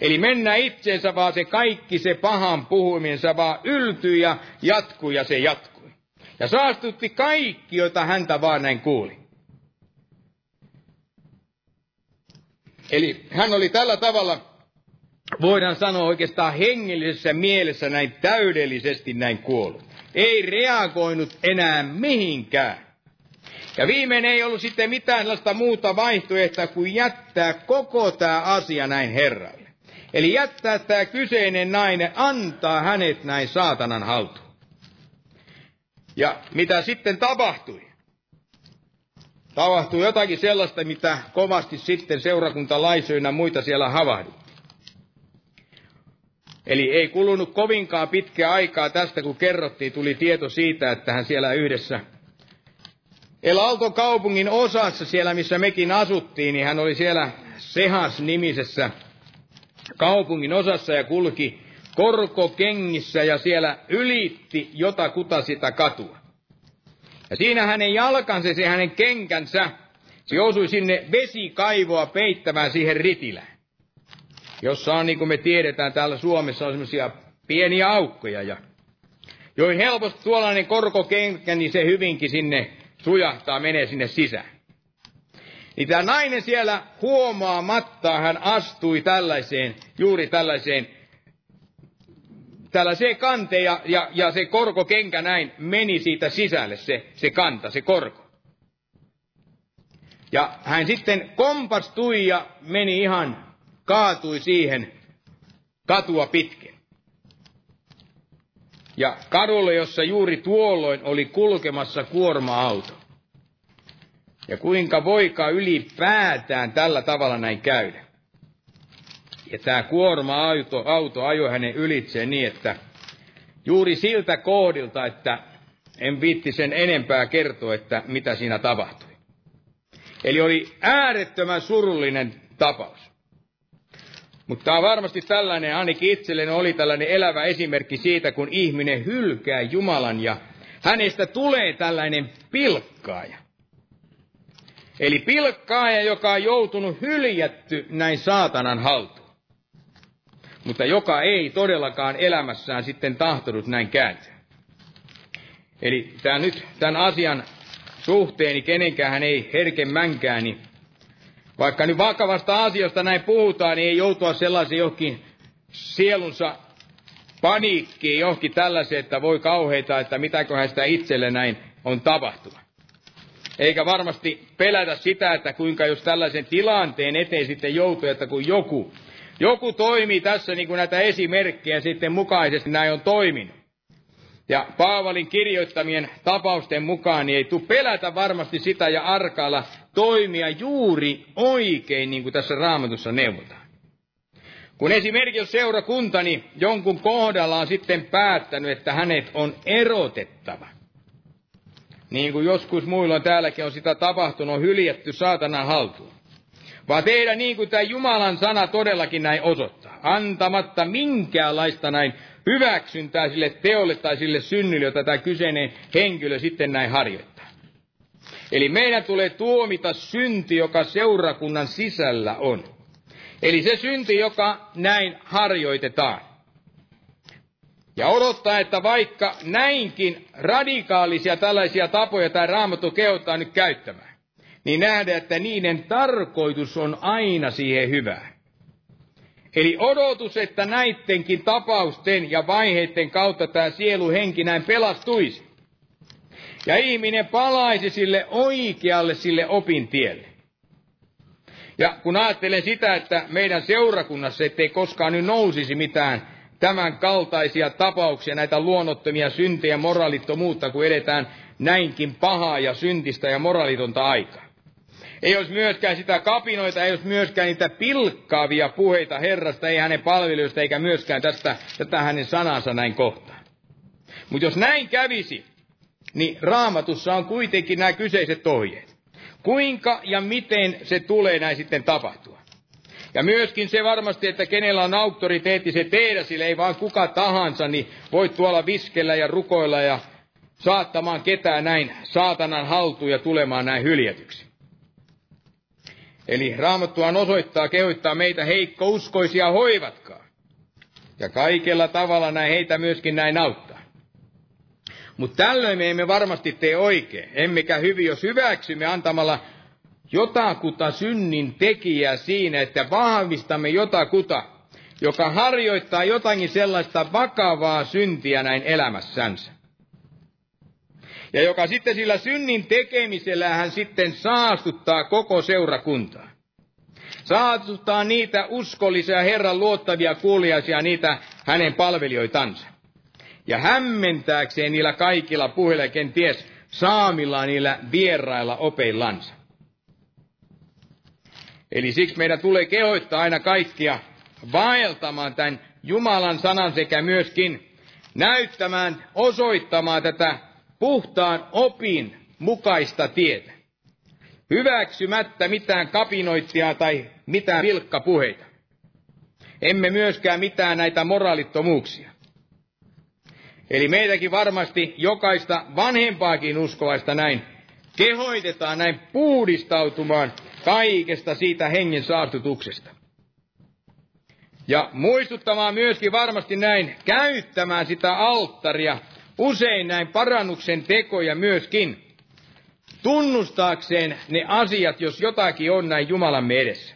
Eli mennä itseensä, vaan se kaikki se pahan puhumisensa vaan yltyi ja jatkui ja se jatkui. Ja saastutti kaikki, jota häntä vaan näin kuuli. Eli hän oli tällä tavalla, voidaan sanoa oikeastaan hengellisessä mielessä näin täydellisesti näin kuollut. Ei reagoinut enää mihinkään. Ja viimein ei ollut sitten mitään sellaista muuta vaihtoehtoa kuin jättää koko tämä asia näin Herralle. Eli jättää tämä kyseinen nainen, antaa hänet näin saatanan haltuun. Ja mitä sitten tapahtui? Tapahtui jotakin sellaista, mitä kovasti sitten seurakuntalaisoina muita siellä havahdui. Eli ei kulunut kovinkaan pitkä aikaa tästä, kun kerrottiin, tuli tieto siitä, että hän siellä yhdessä El kaupungin osassa, siellä missä mekin asuttiin, niin hän oli siellä Sehas-nimisessä kaupungin osassa ja kulki korkokengissä ja siellä ylitti jotakuta sitä katua. Ja siinä hänen jalkansa, se hänen kenkänsä, se osui sinne vesikaivoa peittämään siihen ritilään. Jossa on, niin kuin me tiedetään, täällä Suomessa on semmoisia pieniä aukkoja. Ja joihin helposti tuollainen korkokenkä, niin se hyvinkin sinne sujahtaa, menee sinne sisään. Niin tämä nainen siellä huomaamatta, hän astui tällaiseen, juuri tällaiseen, tällaiseen kanteen ja, ja, ja se korkokenkä näin meni siitä sisälle, se, se kanta, se korko. Ja hän sitten kompastui ja meni ihan, kaatui siihen katua pitkin. Ja kadulle, jossa juuri tuolloin oli kulkemassa kuorma-auto. Ja kuinka voikaa ylipäätään tällä tavalla näin käydä. Ja tämä kuorma-auto auto ajoi hänen ylitseen niin, että juuri siltä koodilta, että en viitti sen enempää kertoa, että mitä siinä tapahtui. Eli oli äärettömän surullinen tapaus. Mutta tämä on varmasti tällainen, ainakin itselleni oli tällainen elävä esimerkki siitä, kun ihminen hylkää Jumalan ja hänestä tulee tällainen pilkkaaja. Eli pilkkaaja, joka on joutunut hyljätty näin saatanan haltuun. Mutta joka ei todellakaan elämässään sitten tahtonut näin kääntyä. Eli tämä nyt tämän asian suhteen, niin kenenkään ei herkemänkään, niin vaikka nyt vakavasta asiasta näin puhutaan, niin ei joutua sellaisen johonkin sielunsa paniikkiin, johonkin tällaiseen, että voi kauheita, että mitäköhän sitä itselle näin on tapahtunut. Eikä varmasti pelätä sitä, että kuinka jos tällaisen tilanteen eteen sitten joutuu, että kun joku, joku toimii tässä niin kuin näitä esimerkkejä sitten mukaisesti näin on toiminut. Ja Paavalin kirjoittamien tapausten mukaan niin ei tule pelätä varmasti sitä ja arkailla toimia juuri oikein, niin kuin tässä raamatussa neuvotaan. Kun esimerkiksi seurakuntani jonkun kohdalla on sitten päättänyt, että hänet on erotettava, niin kuin joskus muilla täälläkin on sitä tapahtunut, on hyljätty saatanan haltuun. Vaan tehdä niin kuin tämä Jumalan sana todellakin näin osoittaa, antamatta minkäänlaista näin hyväksyntää sille teolle tai sille synnylle, jota tämä kyseinen henkilö sitten näin harjoittaa. Eli meidän tulee tuomita synti, joka seurakunnan sisällä on. Eli se synti, joka näin harjoitetaan. Ja odottaa, että vaikka näinkin radikaalisia tällaisia tapoja tämä raamattu kehottaa nyt käyttämään, niin nähdään, että niiden tarkoitus on aina siihen hyvään. Eli odotus, että näittenkin tapausten ja vaiheiden kautta tämä sielu henki näin pelastuisi. Ja ihminen palaisi sille oikealle sille opintielle. Ja kun ajattelen sitä, että meidän seurakunnassa ettei koskaan nyt nousisi mitään tämän kaltaisia tapauksia, näitä luonnottomia syntejä, moraalittomuutta, kun edetään näinkin pahaa ja syntistä ja moraalitonta aikaa. Ei olisi myöskään sitä kapinoita, ei olisi myöskään niitä pilkkaavia puheita Herrasta, ei hänen palvelijoista, eikä myöskään tästä, tätä hänen sanansa näin kohtaan. Mutta jos näin kävisi, niin raamatussa on kuitenkin nämä kyseiset ohjeet. Kuinka ja miten se tulee näin sitten tapahtua. Ja myöskin se varmasti, että kenellä on auktoriteetti se tehdä, sille ei vaan kuka tahansa, niin voi tuolla viskellä ja rukoilla ja saattamaan ketään näin saatanan haltuun ja tulemaan näin hyljetyksi. Eli raamattuaan osoittaa, kehoittaa meitä heikkouskoisia hoivatkaa. Ja kaikella tavalla näin heitä myöskin näin auttaa. Mutta tällöin me emme varmasti tee oikein, emmekä hyvin, jos hyväksymme antamalla jotakuta synnin tekijää siinä, että vahvistamme jotakuta, joka harjoittaa jotakin sellaista vakavaa syntiä näin elämässänsä ja joka sitten sillä synnin tekemisellä hän sitten saastuttaa koko seurakuntaa. Saastuttaa niitä uskollisia Herran luottavia kuuliaisia, niitä hänen palvelijoitansa. ja hämmentääkseen niillä kaikilla puheilla kenties saamilla niillä vierailla opeillansa. Eli siksi meidän tulee kehoittaa aina kaikkia vaeltamaan tämän Jumalan sanan sekä myöskin näyttämään, osoittamaan tätä puhtaan opin mukaista tietä. Hyväksymättä mitään kapinoittia tai mitään vilkkapuheita. Emme myöskään mitään näitä moraalittomuuksia. Eli meitäkin varmasti jokaista vanhempaakin uskovaista näin kehoitetaan näin puhdistautumaan kaikesta siitä hengen saastutuksesta. Ja muistuttamaan myöskin varmasti näin käyttämään sitä alttaria usein näin parannuksen tekoja myöskin tunnustaakseen ne asiat, jos jotakin on näin Jumalamme edessä.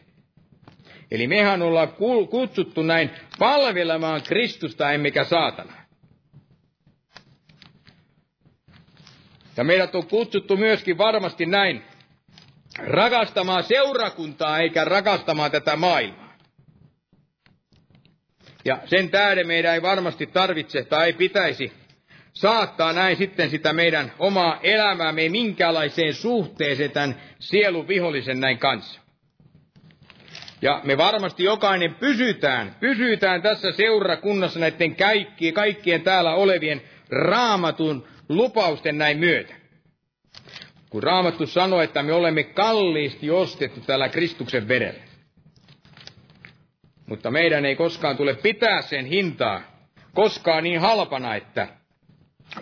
Eli mehän ollaan kutsuttu näin palvelemaan Kristusta emmekä saatana. Ja meidät on kutsuttu myöskin varmasti näin rakastamaan seurakuntaa eikä rakastamaan tätä maailmaa. Ja sen tähden meidän ei varmasti tarvitse tai ei pitäisi saattaa näin sitten sitä meidän omaa elämäämme minkälaiseen suhteeseen tämän sielun vihollisen näin kanssa. Ja me varmasti jokainen pysytään, pysytään tässä seurakunnassa näiden kaikkien, kaikkien täällä olevien raamatun lupausten näin myötä. Kun Raamattu sanoi, että me olemme kalliisti ostettu tällä Kristuksen verellä. Mutta meidän ei koskaan tule pitää sen hintaa koskaan niin halpana, että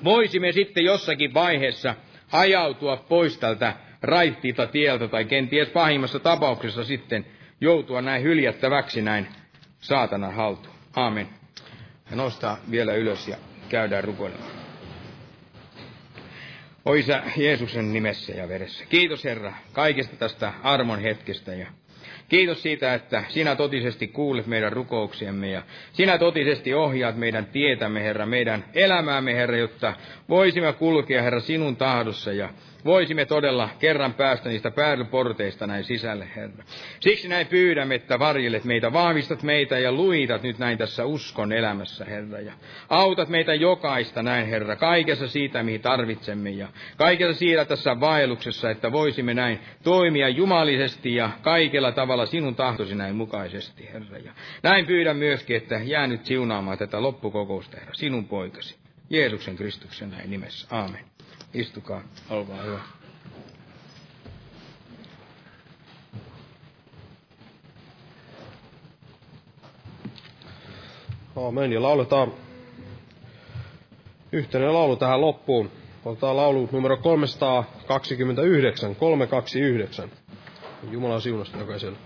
voisimme sitten jossakin vaiheessa ajautua pois tältä raittiilta tieltä tai kenties pahimmassa tapauksessa sitten joutua näin hyljättäväksi näin saatanan haltuun. Aamen. Ja nostaa vielä ylös ja käydään rukoilemaan. Oisa Jeesuksen nimessä ja veressä. Kiitos Herra kaikesta tästä armon hetkestä ja Kiitos siitä, että sinä totisesti kuulet meidän rukouksiemme ja sinä totisesti ohjaat meidän tietämme, Herra, meidän elämäämme, Herra, jotta voisimme kulkea, Herra, sinun tahdossa ja voisimme todella kerran päästä niistä päädyporteista näin sisälle, Herra. Siksi näin pyydämme, että varjelet meitä, vahvistat meitä ja luitat nyt näin tässä uskon elämässä, Herra. Ja autat meitä jokaista näin, Herra, kaikessa siitä, mihin tarvitsemme ja kaikessa siitä tässä vaelluksessa, että voisimme näin toimia jumalisesti ja kaikella tavalla sinun tahtosi näin mukaisesti, Herra. Ja näin pyydän myöskin, että jää nyt siunaamaan tätä loppukokousta, Herra, sinun poikasi. Jeesuksen Kristuksen näin nimessä. Aamen. Istukaa, olkaa hyvä. Aamen. Ja lauletaan yhteinen laulu tähän loppuun. Otetaan laulu numero 329, 329. Jumalan siunasta jokaiselle.